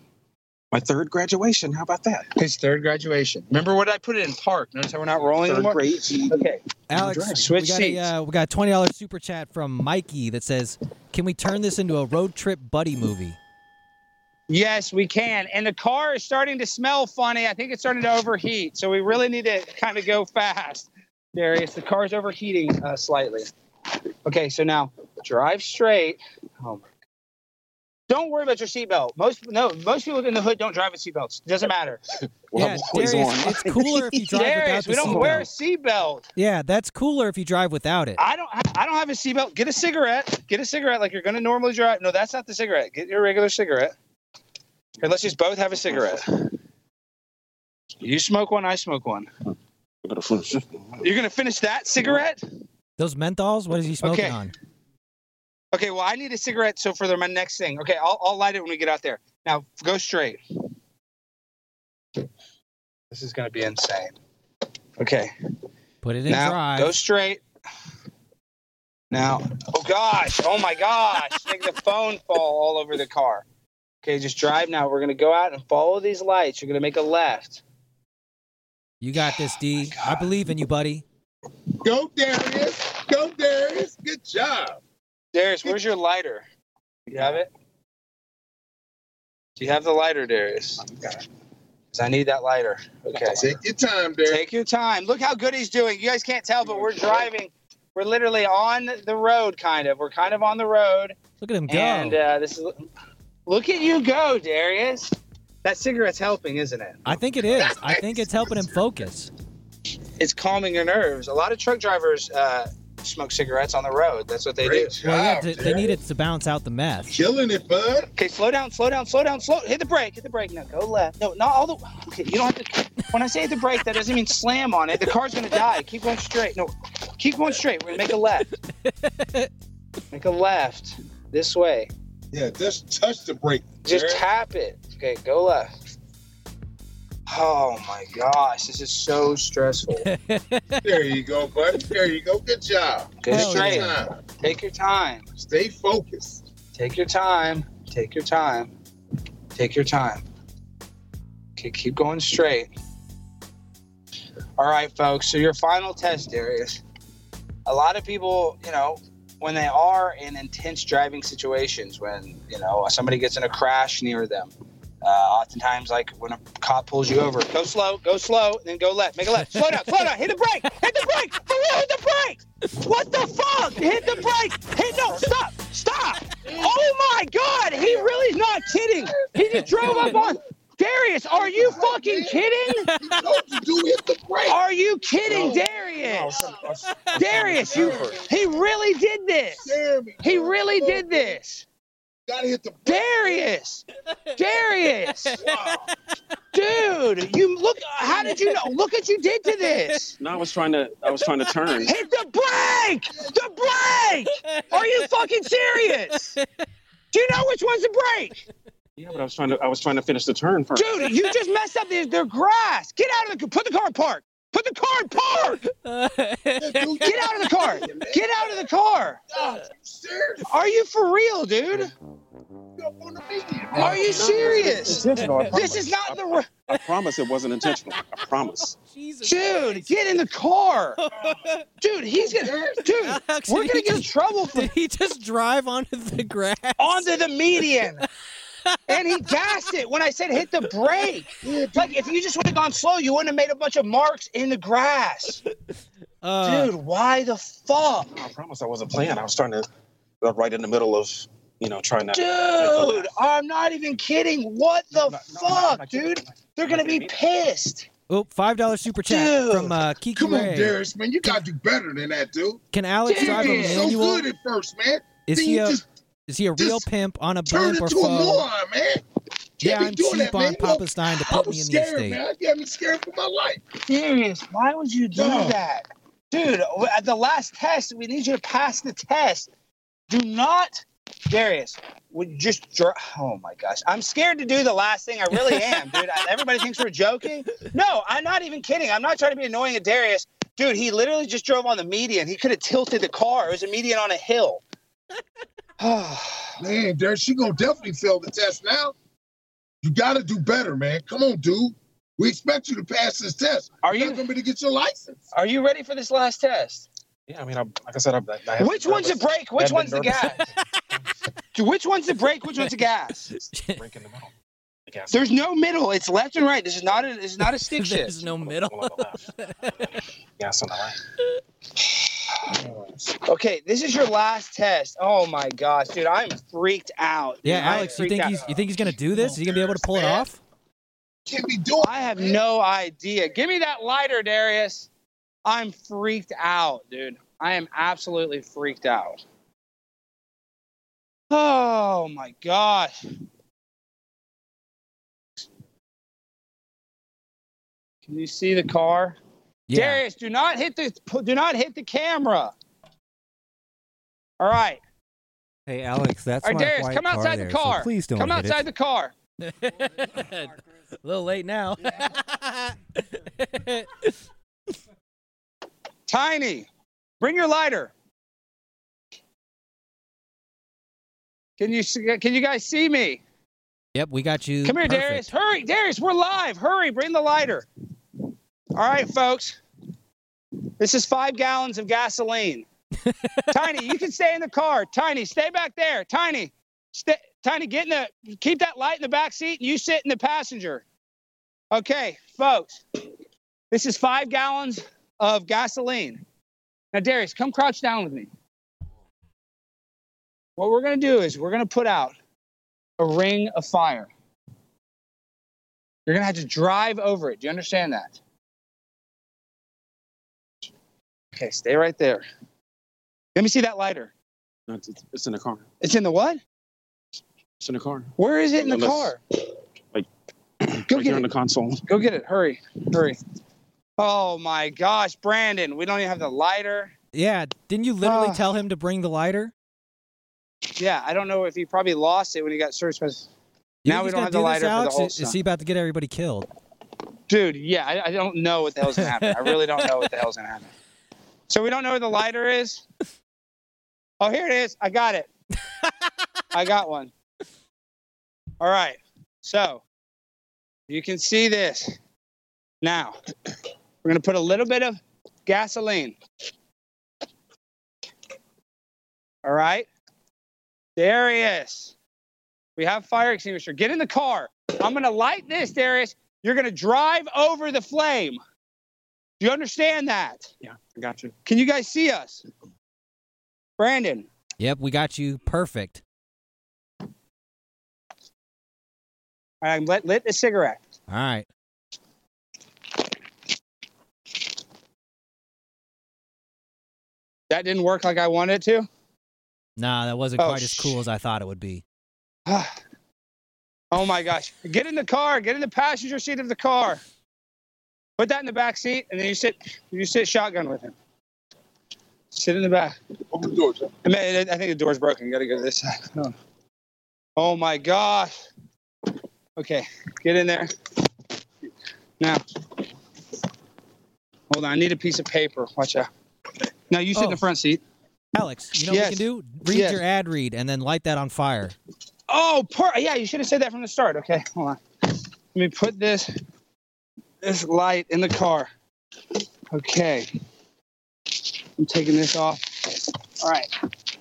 My third graduation. How about that? His third graduation. Remember what I put it in park? Notice how we're not rolling Third anymore? grade. Okay. Alex, driving. Switch we got seats. a uh, we got a twenty dollars super chat from Mikey that says, "Can we turn this into a road trip buddy movie?" Yes, we can. And the car is starting to smell funny. I think it's starting to overheat. So we really need to kind of go fast. Darius, the car's overheating uh, slightly. Okay, so now drive straight. Oh my. Don't worry about your seatbelt. Most no, most people in the hood don't drive with seatbelts. It doesn't matter. <laughs> Well, yeah, Darius, on. it's cooler if you drive without Darius, the we don't wear a seatbelt. seatbelt. Yeah, that's cooler if you drive without it. I don't. I don't have a seatbelt. Get a cigarette. Get a cigarette like you're going to normally drive. No, that's not the cigarette. Get your regular cigarette. Here, let's just both have a cigarette. You smoke one. I smoke one. You're gonna finish. You're gonna finish that cigarette? Those menthols, what is he smoking Okay. on? Okay. Well, I need a cigarette. So for the, my next thing. Okay, I'll, I'll light it when we get out there. Now go straight. This is gonna be insane. Okay. Put it in now drive. go straight. Now, oh gosh, oh my gosh, <laughs> make the phone fall all over the car. Okay, just drive now. We're gonna go out and follow these lights. You're gonna make a left. You got this, Oh D. I believe in you, buddy. Go, Darius. Go, Darius. Good job. Darius, where's your lighter? You have it? Do you have the lighter, Darius? 'Cause I need that lighter. Okay. Take your time, Darius. Take your time. Look how good he's doing. You guys can't tell, but we're driving. We're literally on the road, kind of. We're kind of on the road. Look at him go. And uh, this is. Look at you go, Darius. That cigarette's helping, isn't it? I think it is. I think it's helping him focus. It's calming your nerves. A lot of truck drivers uh, smoke cigarettes on the road. That's what they Great do. job, Well, yeah, they, they need it to bounce out the meth. Killing it, bud. Okay, slow down, slow down, slow down, slow. Hit the brake, hit the brake. No, go left. No, not all the. Okay, you don't have to. When I say hit the brake, that doesn't mean slam on it. The car's gonna die. Keep going straight. No, keep going straight. We're gonna make a left. <laughs> make a left. This way. Yeah, just touch the brake. Just Darius. tap it. Okay, go left. Oh my gosh, this is so stressful. <laughs> There you go, buddy. There you go. Good job. Go Hell straight. yeah. Time. Take your time. Stay focused. Take your time. Take your time. Take your time. Okay, keep going straight. All right, folks. So your final test, Darius. A lot of people, you know, when they are in intense driving situations, when you know somebody gets in a crash near them, Uh, oftentimes like when a cop pulls you over, go slow, go slow, and then go left, make a left, slow down, slow down, hit the brake, hit the brake, for real, hit the brake. What the fuck? Hit the brake, hit no, stop, stop. Oh my God, he really's not kidding. He just drove up on. Darius, are you fucking kidding? You told you do hit the brake. Are you kidding, Darius? Darius, you he really did this. He really did this. Gotta hit the. Darius! Darius! Wow. Dude, you look how did you know? Look what you did to this. No, I was trying to. I was trying to turn. Hit the brake! The brake! Are you fucking serious? Do you know which one's the brake? Yeah, but I was trying to I was trying to finish the turn first. Dude, you just messed up their, their grass. Get out of the put the car in park. Put the car in park. <laughs> Get out of the car. Get out of the car. God, you? Are you for real, dude? You up on the median. Are you serious? This is not the ri- I promise it wasn't intentional. I promise. Jesus dude. Christ. Get in the car, <laughs> dude. He's gonna, dude. Alex, We're gonna he get in trouble for Did he just drive onto the grass? onto the median. <laughs> And he gassed it when I said hit the brake. Like if you just would have gone slow, you wouldn't have made a bunch of marks in the grass. Uh, Dude, why the fuck? I promise I wasn't playing. I was trying to uh, right in the middle of you know trying to. Dude, I'm not even kidding. What the No, no, no, fuck, not dude? They're gonna be pissed. Oh, five dollar super chat Dude. from uh, Kiki Come on, Darius, man. You gotta do better than that, dude. Can Alex Dude, drive a you're so manual? good at first, man. Is then he you a just is he a real just pimp on a turn blimp or into a foe? moron, man. Yeah, Can't be I'm doing cheap that, on man. Papa Look, Stein to I put me in the scared, estate. man. You got me scared for my life. Serious? Why would you do No. that? Dude, at the last test, we need you to pass the test. Do not, Darius, would just dr- Oh my gosh. I'm scared to do the last thing. I really am, <laughs> dude. Everybody thinks we're joking. No, I'm not even kidding. I'm not trying to be annoying at Darius. Dude, he literally just drove on the median. He could have tilted the car. It was a median on a hill. <sighs> Man, Darius, she gonna definitely fail the test now. You gotta do better, man. Come on, dude. We expect you to pass this test. Are You're you- not gonna be to get your license. Are you ready for this last test? Yeah, I mean, I'm, like I said, I, I have Which one's the nervous. <laughs> brake? Which one's the gas? <laughs> Which one's the brake? Which one's the gas? Brake in the middle. The gas. There's no middle. It's left and right. This is not a. This is not a stick shift. <laughs> There's shift. no middle. One on the left. Gas on the right. Okay, this is your last test. Oh my gosh, dude, I'm freaked out. dude. Yeah, I'm Alex, you think out. he's you think he's gonna do this? Is he gonna be able to pull it off? Can't be doing. I have man. no idea. Give me that lighter, Darius. I'm freaked out, dude. I am absolutely freaked out. Oh my gosh. Can you see the car? Yeah. Darius, do not hit the do not hit the camera. All right. Hey, Alex, that's All right, my Darius, white come car outside there, the so car. please don't Come hit outside it. the car. <laughs> a little late now. <laughs> Tiny, bring your lighter. Can you see, can you guys see me? yep, we got you. Come here, perfect. Darius. Hurry, Darius, we're live. Hurry, bring the lighter. All right, folks. This is five gallons of gasoline. <laughs> Tiny, you can stay in the car. Tiny, stay back there. Tiny, stay. Tiny, get in the. Keep that light in the back seat, and you sit in the passenger. Okay, folks. This is five gallons of gasoline. Now, Darius, come crouch down with me. What we're gonna do is we're gonna put out a ring of fire. You're gonna have to drive over it. Do you understand that? Okay, stay right there. Let me see that lighter. No, it's, it's in the car. It's in the what? It's in the car. Where is it in the Unless- car? Like, Go right get it. on the console. Go get it. Hurry. Hurry. Oh my gosh, Brandon, we don't even have the lighter. Yeah, didn't you literally Ah. tell him to bring the lighter? Yeah, I don't know if he probably lost it when he got searched. But Now we don't gonna have the lighter this, for the whole Is- Is stuff. he about to get everybody killed? dude, yeah, I, I don't know what the hell's gonna happen. I really don't know what the hell's gonna happen. So we don't know where the lighter is. Oh, here it is. I got it. I got <laughs> one. All right. So you can see this. Now we're gonna put a little bit of gasoline. All right. Darius. We have fire extinguisher. Get in the car. I'm gonna light this, Darius. You're gonna drive over the flame. Do you understand that? Yeah, I got you. Can you guys see us? Brandon. Yep, we got you perfect. All right, lit, lit the cigarette. All right. That didn't work like I wanted it to. Nah, that wasn't Oh, quite as cool sh- as I thought it would be. <sighs> oh my gosh. Get in the car. Get in the passenger seat of the car. Put that in the back seat, and then you sit you sit shotgun with him. Sit in the back. Open the door, Jeff. I, mean, I think the door's broken. You gotta go to this side. Oh. Oh my gosh. Okay, get in there. Now, hold on. I need a piece of paper. Watch out. Now you sit in Oh. the front seat. Alex, you know what Yes. we can do? Read Yes. your ad read and then light that on fire. Oh, poor, yeah. You should have said that from the start. Okay, hold on. Let me put this this light in the car. Okay. I'm taking this off. All right.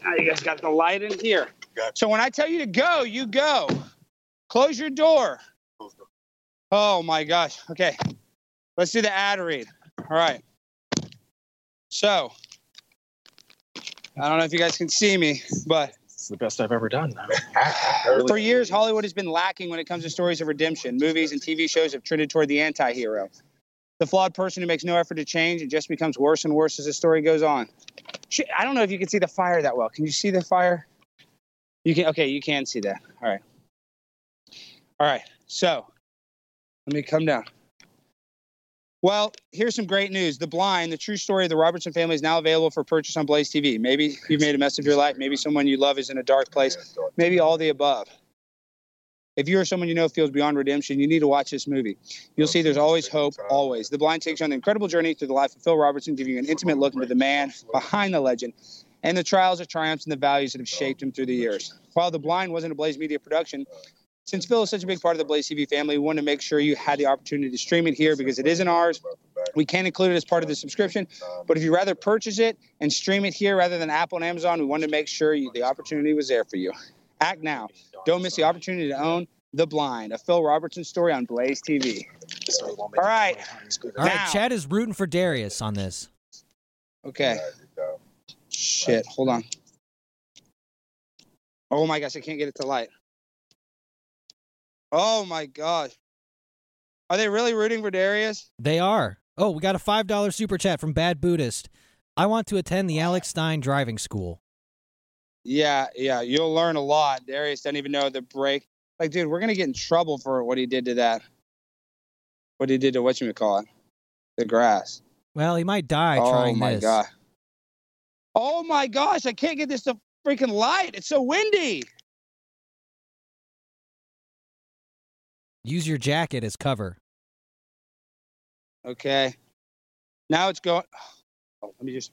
Now you guys got the light in here. So when I tell you to go, you go. Close your door. Oh my gosh. Okay. Let's do the ad read. All right. So I don't know if you guys can see me, but It's the best I've ever done. <laughs> for years, Hollywood has been lacking when it comes to stories of redemption. Movies and TV shows have trended toward the anti hero. The flawed person who makes no effort to change and just becomes worse and worse as the story goes on. I don't know if you can see the fire that well. Can you see the fire? You can. Okay, you can see that. All right. All right. So let me come down. Well, here's some great news. The Blind, the true story of the Robertson family, is now available for purchase on Blaze TV. Maybe you've made a mess of your life. Maybe someone you love is in a dark place. Maybe all the above. If you or someone you know feels beyond redemption, you need to watch this movie. You'll see there's always hope, always. The Blind takes you on an incredible journey through the life of Phil Robertson, giving you an intimate look into the man behind the legend and the trials, the triumphs, and the values that have shaped him through the years. While The Blind wasn't a Blaze Media production, since Phil is such a big part of the Blaze TV family, we wanted to make sure you had the opportunity to stream it here because it isn't ours. We can't include it as part of the subscription, but if you rather purchase it and stream it here rather than Apple and Amazon, we wanted to make sure you, the opportunity was there for you. Act now. Don't miss the opportunity to own The Blind, a Phil Robertson story on Blaze TV. All right. All right, Chad is rooting for Darius on this. Okay. Shit. Hold on. Oh my gosh, I can't get it to light. Oh my gosh. Are they really rooting for Darius? They are. Oh, we got a $5 super chat from Bad Buddhist. I want to attend the Alex Stein driving school. Yeah, yeah. You'll learn a lot. Darius doesn't even know the brake. Like, dude, we're gonna get in trouble for what he did to that. What he did to what you call it, the grass. Well, he might die oh trying this. Oh my god. Oh my gosh! I can't get this to freaking light. It's so windy. Use your jacket as cover. Okay. Now it's going. <sighs> Oh, let me just.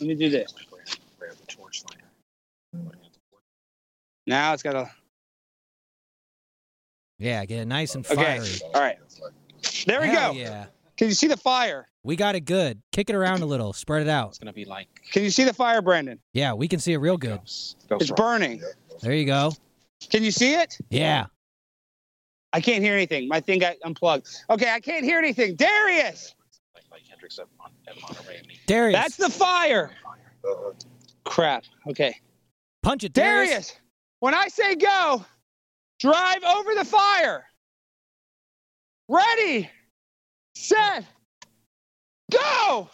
Let me do this. Grab the torch lighter. Now it's got a. Yeah, get it nice and Okay. fiery. All right. There we Hell go. Yeah. Can you see the fire? We got it good. Kick it around a little. Spread it out. It's gonna be like Can you see the fire, Brandon? Yeah, we can see it real good. Ghost It's Rock. burning. There you go. Can you see it? Yeah. I can't hear anything. My thing got unplugged. Okay, I can't hear anything. Darius, like, like Hendrix at, Mon- at Monterey. Darius. that's the fire. Crap. Okay. Punch it, Darius. Darius, when I say go, drive over the fire. Ready, set, go,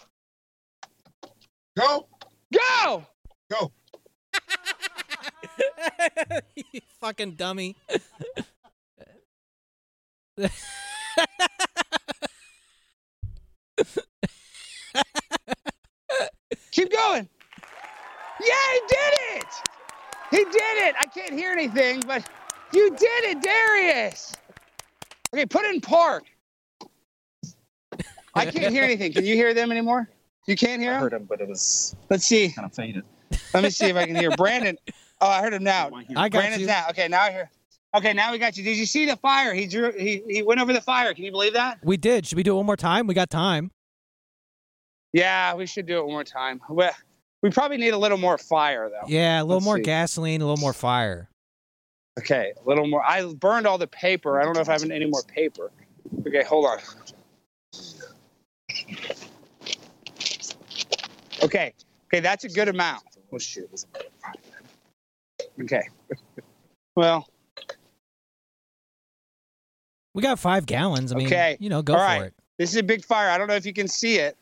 Go. go. Go. <laughs> you fucking dummy. <laughs> Keep going. Yeah, he did it. He did it. I can't hear anything, but you did it, Darius. Okay, put it in park. I can't hear anything. Can you hear them anymore? You can't hear I them? heard him, but it was Let's see. kind of faded. Let me see if I can hear Brandon. Oh, I heard him now. I got Brandon's you. now. Okay, now I hear. Okay, now we got you. Did you see the fire? He drew. He he went over the fire. Can you believe that? We did. Should we do it one more time? We got time. Yeah, we should do it one more time. We, we probably need a little more fire though. Yeah, a little Let's more see. gasoline, a little more fire. Okay, a little more. I burned all the paper. I don't know if I have any more paper. Okay, hold on. Okay, okay, that's a good amount. Oh shoot. Okay. <laughs> Well, We got five gallons. I mean, Okay. you know, go All for right. it. this is a big fire. I don't know if you can see it.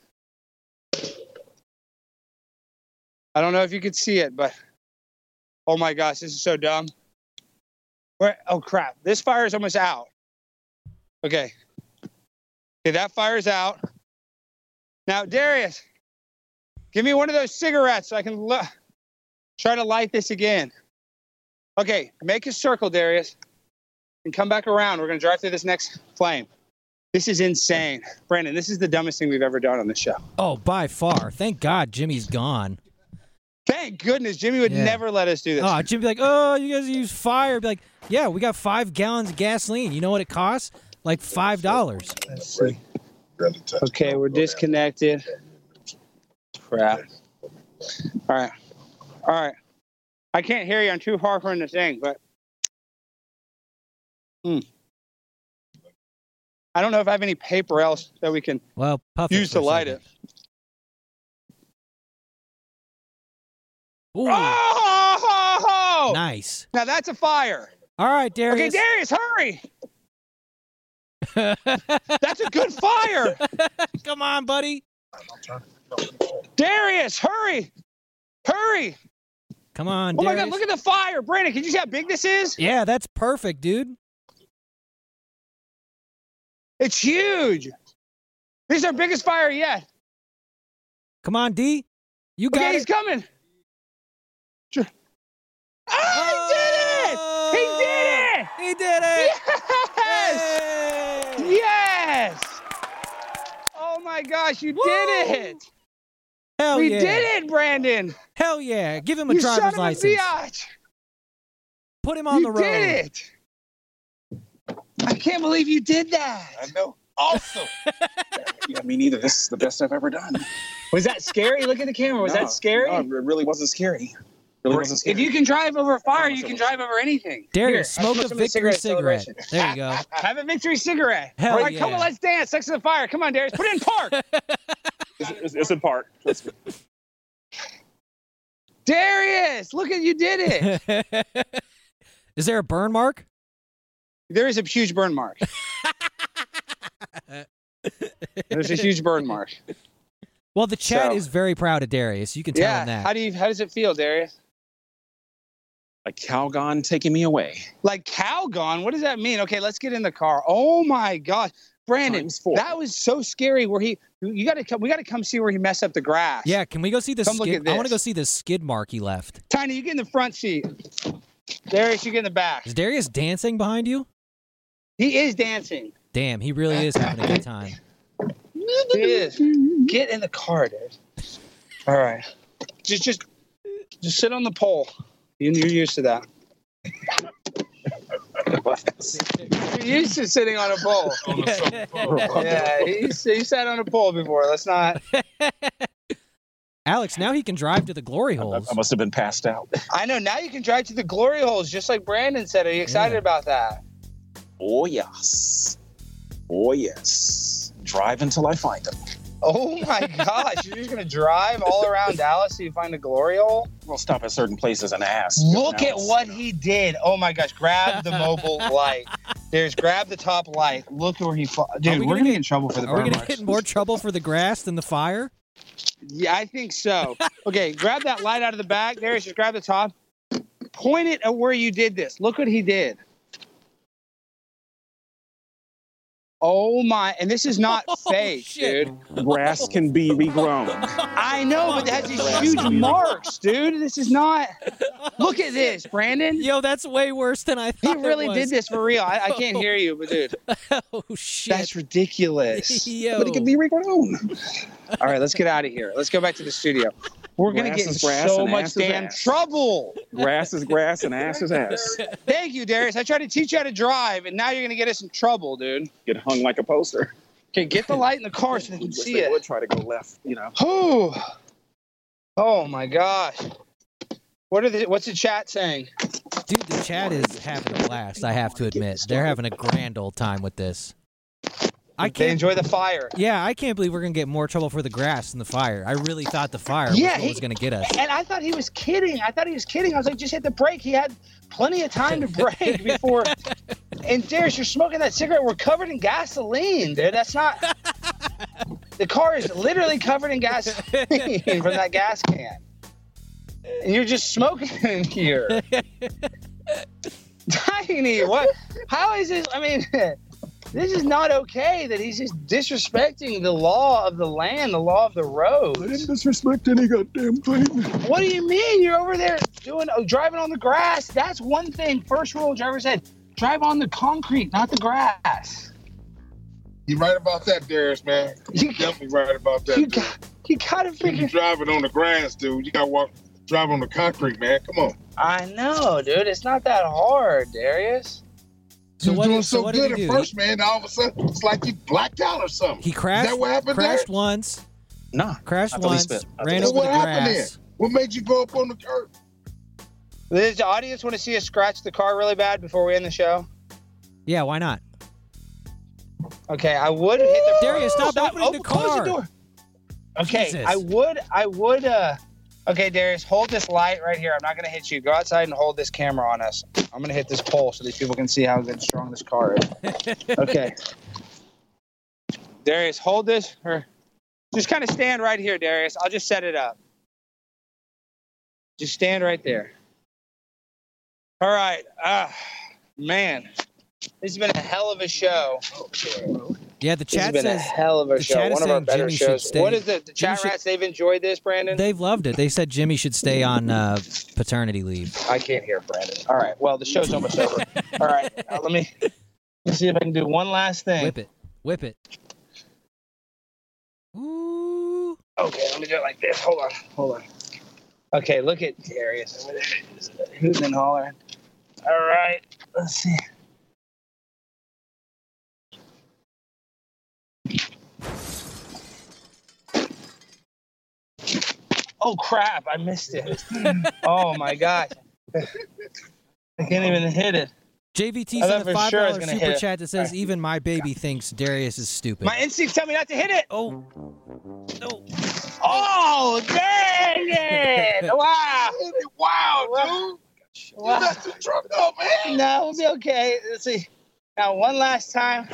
I don't know if you can see it, but oh my gosh, this is so dumb. Where? Oh crap! This fire is almost out. Okay. Okay, that fire's out. Now, Darius, give me one of those cigarettes so I can lo- try to light this again. Okay, make a circle, Darius. And come back around. We're gonna drive through this next flame. This is insane, Brandon. This is the dumbest thing we've ever done on the show. Oh, by far. Thank God Jimmy's gone. Thank goodness Jimmy would Yeah. never let us do this. Oh, Jimmy be like, oh, you guys use fire. Be like, yeah, we got five gallons of gasoline. You know what it costs? Like five dollars. Let's see. Okay, we're disconnected. Crap. All right. All right. I can't hear you. I'm too far from the thing, but. Hmm. I don't know if I have any paper else that we can Well, puff use to light it. Ooh, Oh! nice. Now that's a fire. All right, Darius. Okay, Darius, hurry. <laughs> That's a good fire. <laughs> Come on, buddy. Darius, hurry. Hurry. Come on, Oh my God, look at the fire. Brandon, can you see how big this is? yeah, that's perfect, dude. It's huge. This is our biggest fire yet. Come on, D. You got Okay, it. he's coming. Sure. Oh, he did it! He oh, did it! He did it. Yes! Hey! Yes! Oh my gosh, you did it! Hell yeah! we yeah. did it, Brandon! Hell yeah. Give him a you driver's license. Put him on you the road. You did it! I can't believe you did that. I know. Awesome. <laughs> yeah, me neither. This is the best I've ever done. Was that scary? Look at the camera. Was No, that scary? No, it really wasn't scary. Really wasn't scary. If you can drive over fire, you can drive over anything. Darius, Here, smoke a victory cigarette. celebration. There you go. <laughs> Have a victory cigarette. Hell All right, come on, let's dance next to the fire. Come on, Darius, put it in park. <laughs> It's, it's, it's in park. Trust. Darius, look at you did it. Is there a burn mark? There is a huge burn mark. There's a huge burn mark. Well, the chat So- is very proud of Darius. You can tell him Yeah. that. How do you? How does it feel, Darius? Like Calgon taking me away. Like Calgon? What does that mean? Okay, let's get in the car. Oh my gosh, Brandon, that was so scary. Where he? You got to come. We got to come see where he messed up the grass. yeah, can we go see the Come look skid? at I want to go see the skid mark he left. Tiny, you get in the front seat. Darius, you get in the back. Is Darius dancing behind you? He is dancing. Damn, he really is having a good <laughs> time. He is. Get in the car, dude. All right. Just, just, just sit on the pole. You- You're used to that. You're used to sitting on a pole. <laughs> Yeah, he's, he sat on a pole before. Let's not. <laughs> Alex, now he can drive to the glory I, holes. I must have been passed out. I know. Now you can drive to the glory holes, just like Brandon said. Are you excited Yeah. about that? Oh yes. Oh yes. Drive until I find them. Oh my <laughs> gosh! You're just gonna drive all around Dallas till you find a glory hole? We'll stop at certain places and ask. Look at what he did. Oh my gosh! Grab the mobile <laughs> light. There's grab the top light. Look where he. Fa- Dude, we we are gonna gonna get- get in trouble for the Are we gonna marks. get in more trouble for the grass than the fire? Yeah, I think so. Okay, grab that light out of the back. There, just grab the top. Point it at where you did this. Look what he did. Oh my! And this is not <laughs> Oh, fake, shit. dude. Grass can be regrown. I know, but it has these huge marks, dude. This is not. Look at this, <laughs> Brandon. Yo, that's way worse than I He thought. it really was. did this for real. I, I can't hear you, but dude, <laughs> Oh shit! that's ridiculous. Yo. But it can be regrown. All right, let's get out of here. Let's go back to the studio. We're gonna get in grass so much damn ass. trouble. Grass is grass and ass is ass. <laughs> Thank you, Darius. I tried to teach you how to drive, and now you're gonna get us in trouble, dude. Get hung like a poster. Okay, get the light in the <laughs> car so we can see they it. would try to go left, you know. Whew. Oh my gosh. What are the what's the chat saying? Dude, the chat is having a blast. I have to admit, they're having a grand old time with this. I They can't. enjoy the fire. Yeah, I can't believe we're gonna get more trouble for the grass than the fire. I really thought the fire Yeah, was he- was gonna get us. And I thought he was kidding. I thought he was kidding. I was like, just hit the brake. He had plenty of time to brake <laughs> before. And Darius, you're smoking that cigarette. We're covered in gasoline, dude. That's not. <laughs> The car is literally covered in gasoline from that gas can. And you're just smoking in here. <laughs> Tiny, what? How is this? I mean, this is not okay that he's just disrespecting the law of the land, the law of the road. I didn't disrespect any goddamn thing. What do you mean? You're over there doing oh, driving on the grass. That's one thing. First rule of driver's ed: drive on the concrete, not the grass. You're right about that, Darius, man. You- <laughs> You definitely right about that. You got, you gotta figure. You're driving on the grass, dude. You gotta walk, drive on the concrete, man. Come on. I know, dude. It's not that hard, Darius. So you what doing did- so so good at do? first, man. All of a sudden, it's like you blacked out or something. He crashed. Is that what happened crashed there? once. Nah. Crashed Not the least once. bit. Not the Ran over Well, the what happened grass. What made you go up on the curb? Does the audience want to see us scratch the car really bad before we end the show? Yeah, why not? Okay, I would hit the. Darius, stop opening the close car. door. Okay, Jesus. I would. I would. uh Okay, Darius, hold this light right here. I'm not gonna hit you. Go outside and hold this camera on us. I'm gonna hit this pole so these people can see how good and strong this car is. <laughs> Okay. Darius, hold this. Or just kind of stand right here, Darius. I'll just set it up. Just stand right there. All right. Ah, man, this has been a hell of a show. Yeah, the chat says hell of a show. One of our saying better Jimmy should shows. stay- What is it? The chat should- rats, they've enjoyed this, Brandon? they've loved it. They said Jimmy should stay on uh, paternity leave. I can't hear Brandon. All right. Well, the show's almost over. <laughs> All right. uh, let me let me see if I can do one last thing. Whip it, whip it. Ooh. Okay, let me do it like this. Hold on. Hold on. Okay, look at Darius. Who's in hollering? All right. Let's see. Oh crap! I missed it. <laughs> oh my gosh! I can't even hit it. JVT I sent a for five sure dollar super hit it. chat that says even my baby thinks Darius is stupid. My instincts tell me not to hit it. oh, no. Oh, dang it! <laughs> Wow! Hit it Wow, dude. You Wow. messed the truck up, man. No, we'll be okay. Let's see. Now, one last time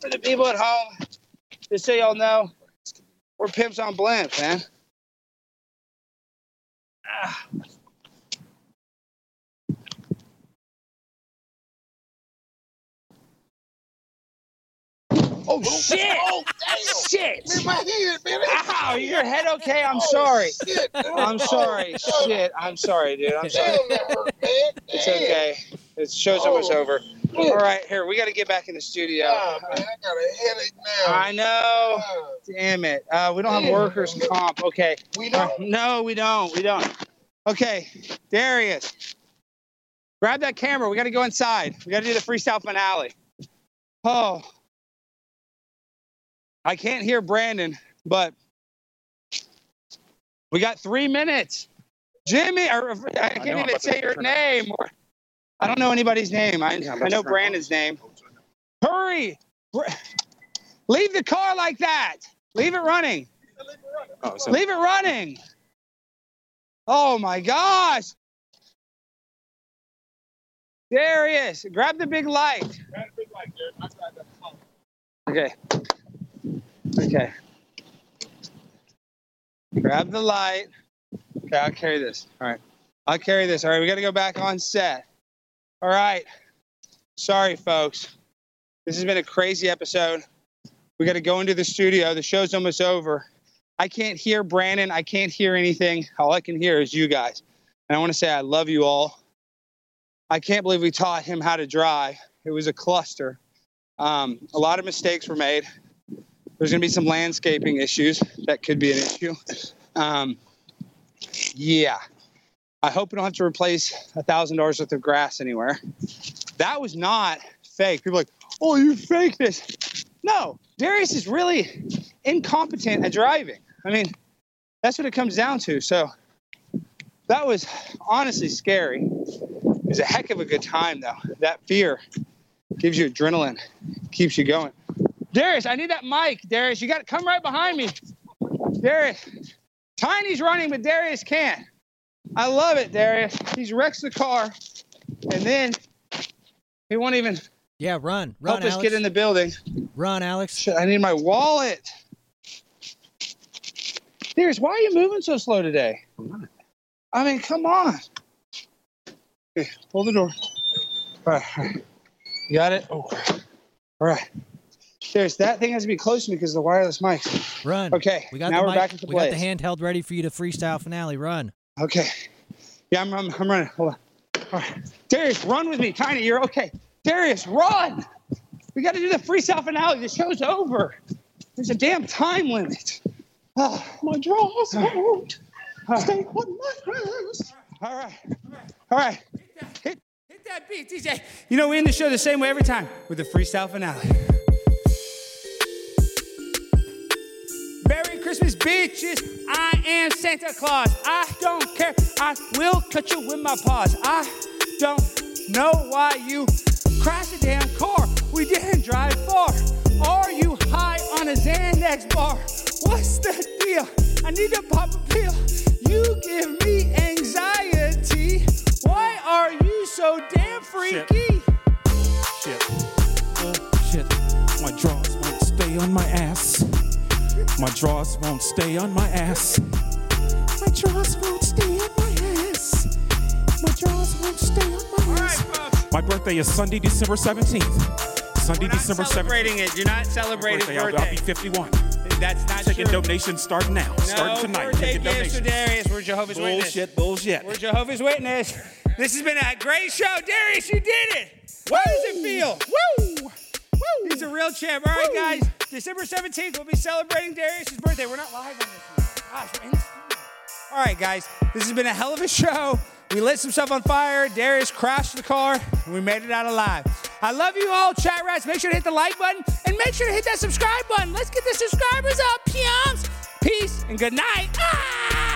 for the people at home, just so y'all know, we're pimps on blimps, man. Ah. Oh shit! Oh. Shit! Man, my head, man. Ow! Your head okay? I'm Oh, sorry. Shit. I'm sorry. Shit! I'm sorry, dude. I'm sorry. Damn, that hurt. It's okay. It show's almost Oh, over. All right, here we got to get back in the studio. Ah, man, I got a headache now. I know. Ah, Damn it. Uh, we don't have Damn. workers comp. Okay. we Uh, don't. no, we don't. We don't. Okay, Darius, grab that camera. We got to go inside. We got to do the freestyle finale. Oh, I can't hear Brandon, but we got three minutes. Jimmy, or, I can't I'm even say your turn name. I don't know anybody's name. I, Yeah, I know Brandon's name. Hurry! Br- Leave the car like that. Leave it running. Oh, so Leave it running. Oh my gosh. Darius, grab the big light. Okay. Okay. Grab the light. Okay, I'll carry this. All right. I'll carry this. All right, we got to go back on set. All right. Sorry, folks. This has been a crazy episode. We got to go into the studio. The show's almost over. I can't hear Brandon. I can't hear anything. All I can hear is you guys. And I want to say I love you all. I can't believe we taught him how to drive. It was a cluster. Um, a lot of mistakes were made. There's going to be some landscaping issues that could be an issue. Um, yeah. I hope we don't have to replace a thousand dollars worth of grass anywhere. That was not fake. People like, oh, you fake this. No, Darius is really incompetent at driving. I mean, that's what it comes down to. So that was honestly scary. It was a heck of a good time, though. That fear gives you adrenaline, keeps you going. Darius, I need that mic. Darius, you got to come right behind me. Darius, Tiny's running, but Darius can't. I love it, Darius. He's wrecks the car, and then he won't even Yeah, run, run, help us get in the building. Run, Alex. Shit, I need my wallet. Darius, why are you moving so slow today? I mean, come on. Okay, pull the door. All right, all right. You got it? Oh, all right. Darius, that thing has to be close to me because of the wireless mic. Run. Okay, We got now the we're mic- back into We got the handheld ready for you to freestyle finale. Run. Okay. Yeah, I'm, I'm, I'm running. Hold on. All right. Darius, run with me. Tiny, you're okay. Darius, run! We got to do the freestyle finale. The show's over. There's a damn time limit. Oh, my drawers ah. won't ah. stay on my grass. All right. All right. Hit that beat, DJ. You know, we end the show the same way every time with the freestyle finale. Christmas, bitches. I am Santa Claus. I don't care. I will cut you with my paws. I don't know why you crashed a damn car. We didn't drive far. Are you high on a Xanax bar? What's the deal? I need to pop a pill. You give me anxiety. Why are you so damn freaky? Shit. Oh, shit. My drawers won't stay on my ass. My drawers won't stay on my ass. My drawers won't stay on my ass. My drawers won't stay on my ass. My birthday is Sunday, December 17th. Sunday, We're not December 17th. celebrating it. Do not celebrate his Birthday, I'll, I'll be 51. That's not Taking true. donations starting now. No starting tonight. birthday Taking gifts donations. Darius. We're Jehovah's Witness. Bullshit, bullshit. We're Jehovah's Witness. This has been a great show. Darius, you did it. How does it feel? Woo! Woo! He's a real champ. All right, guys. December 17th, we'll be celebrating Darius' birthday. We're not live on this one. Gosh, we're in. All right, guys. This has been a hell of a show. We lit some stuff on fire. Darius crashed the car, and we made it out alive. I love you all, chat rats. Make sure to hit the like button and make sure to hit that subscribe button. Let's get the subscribers up, piums. Peace and good night. Ah!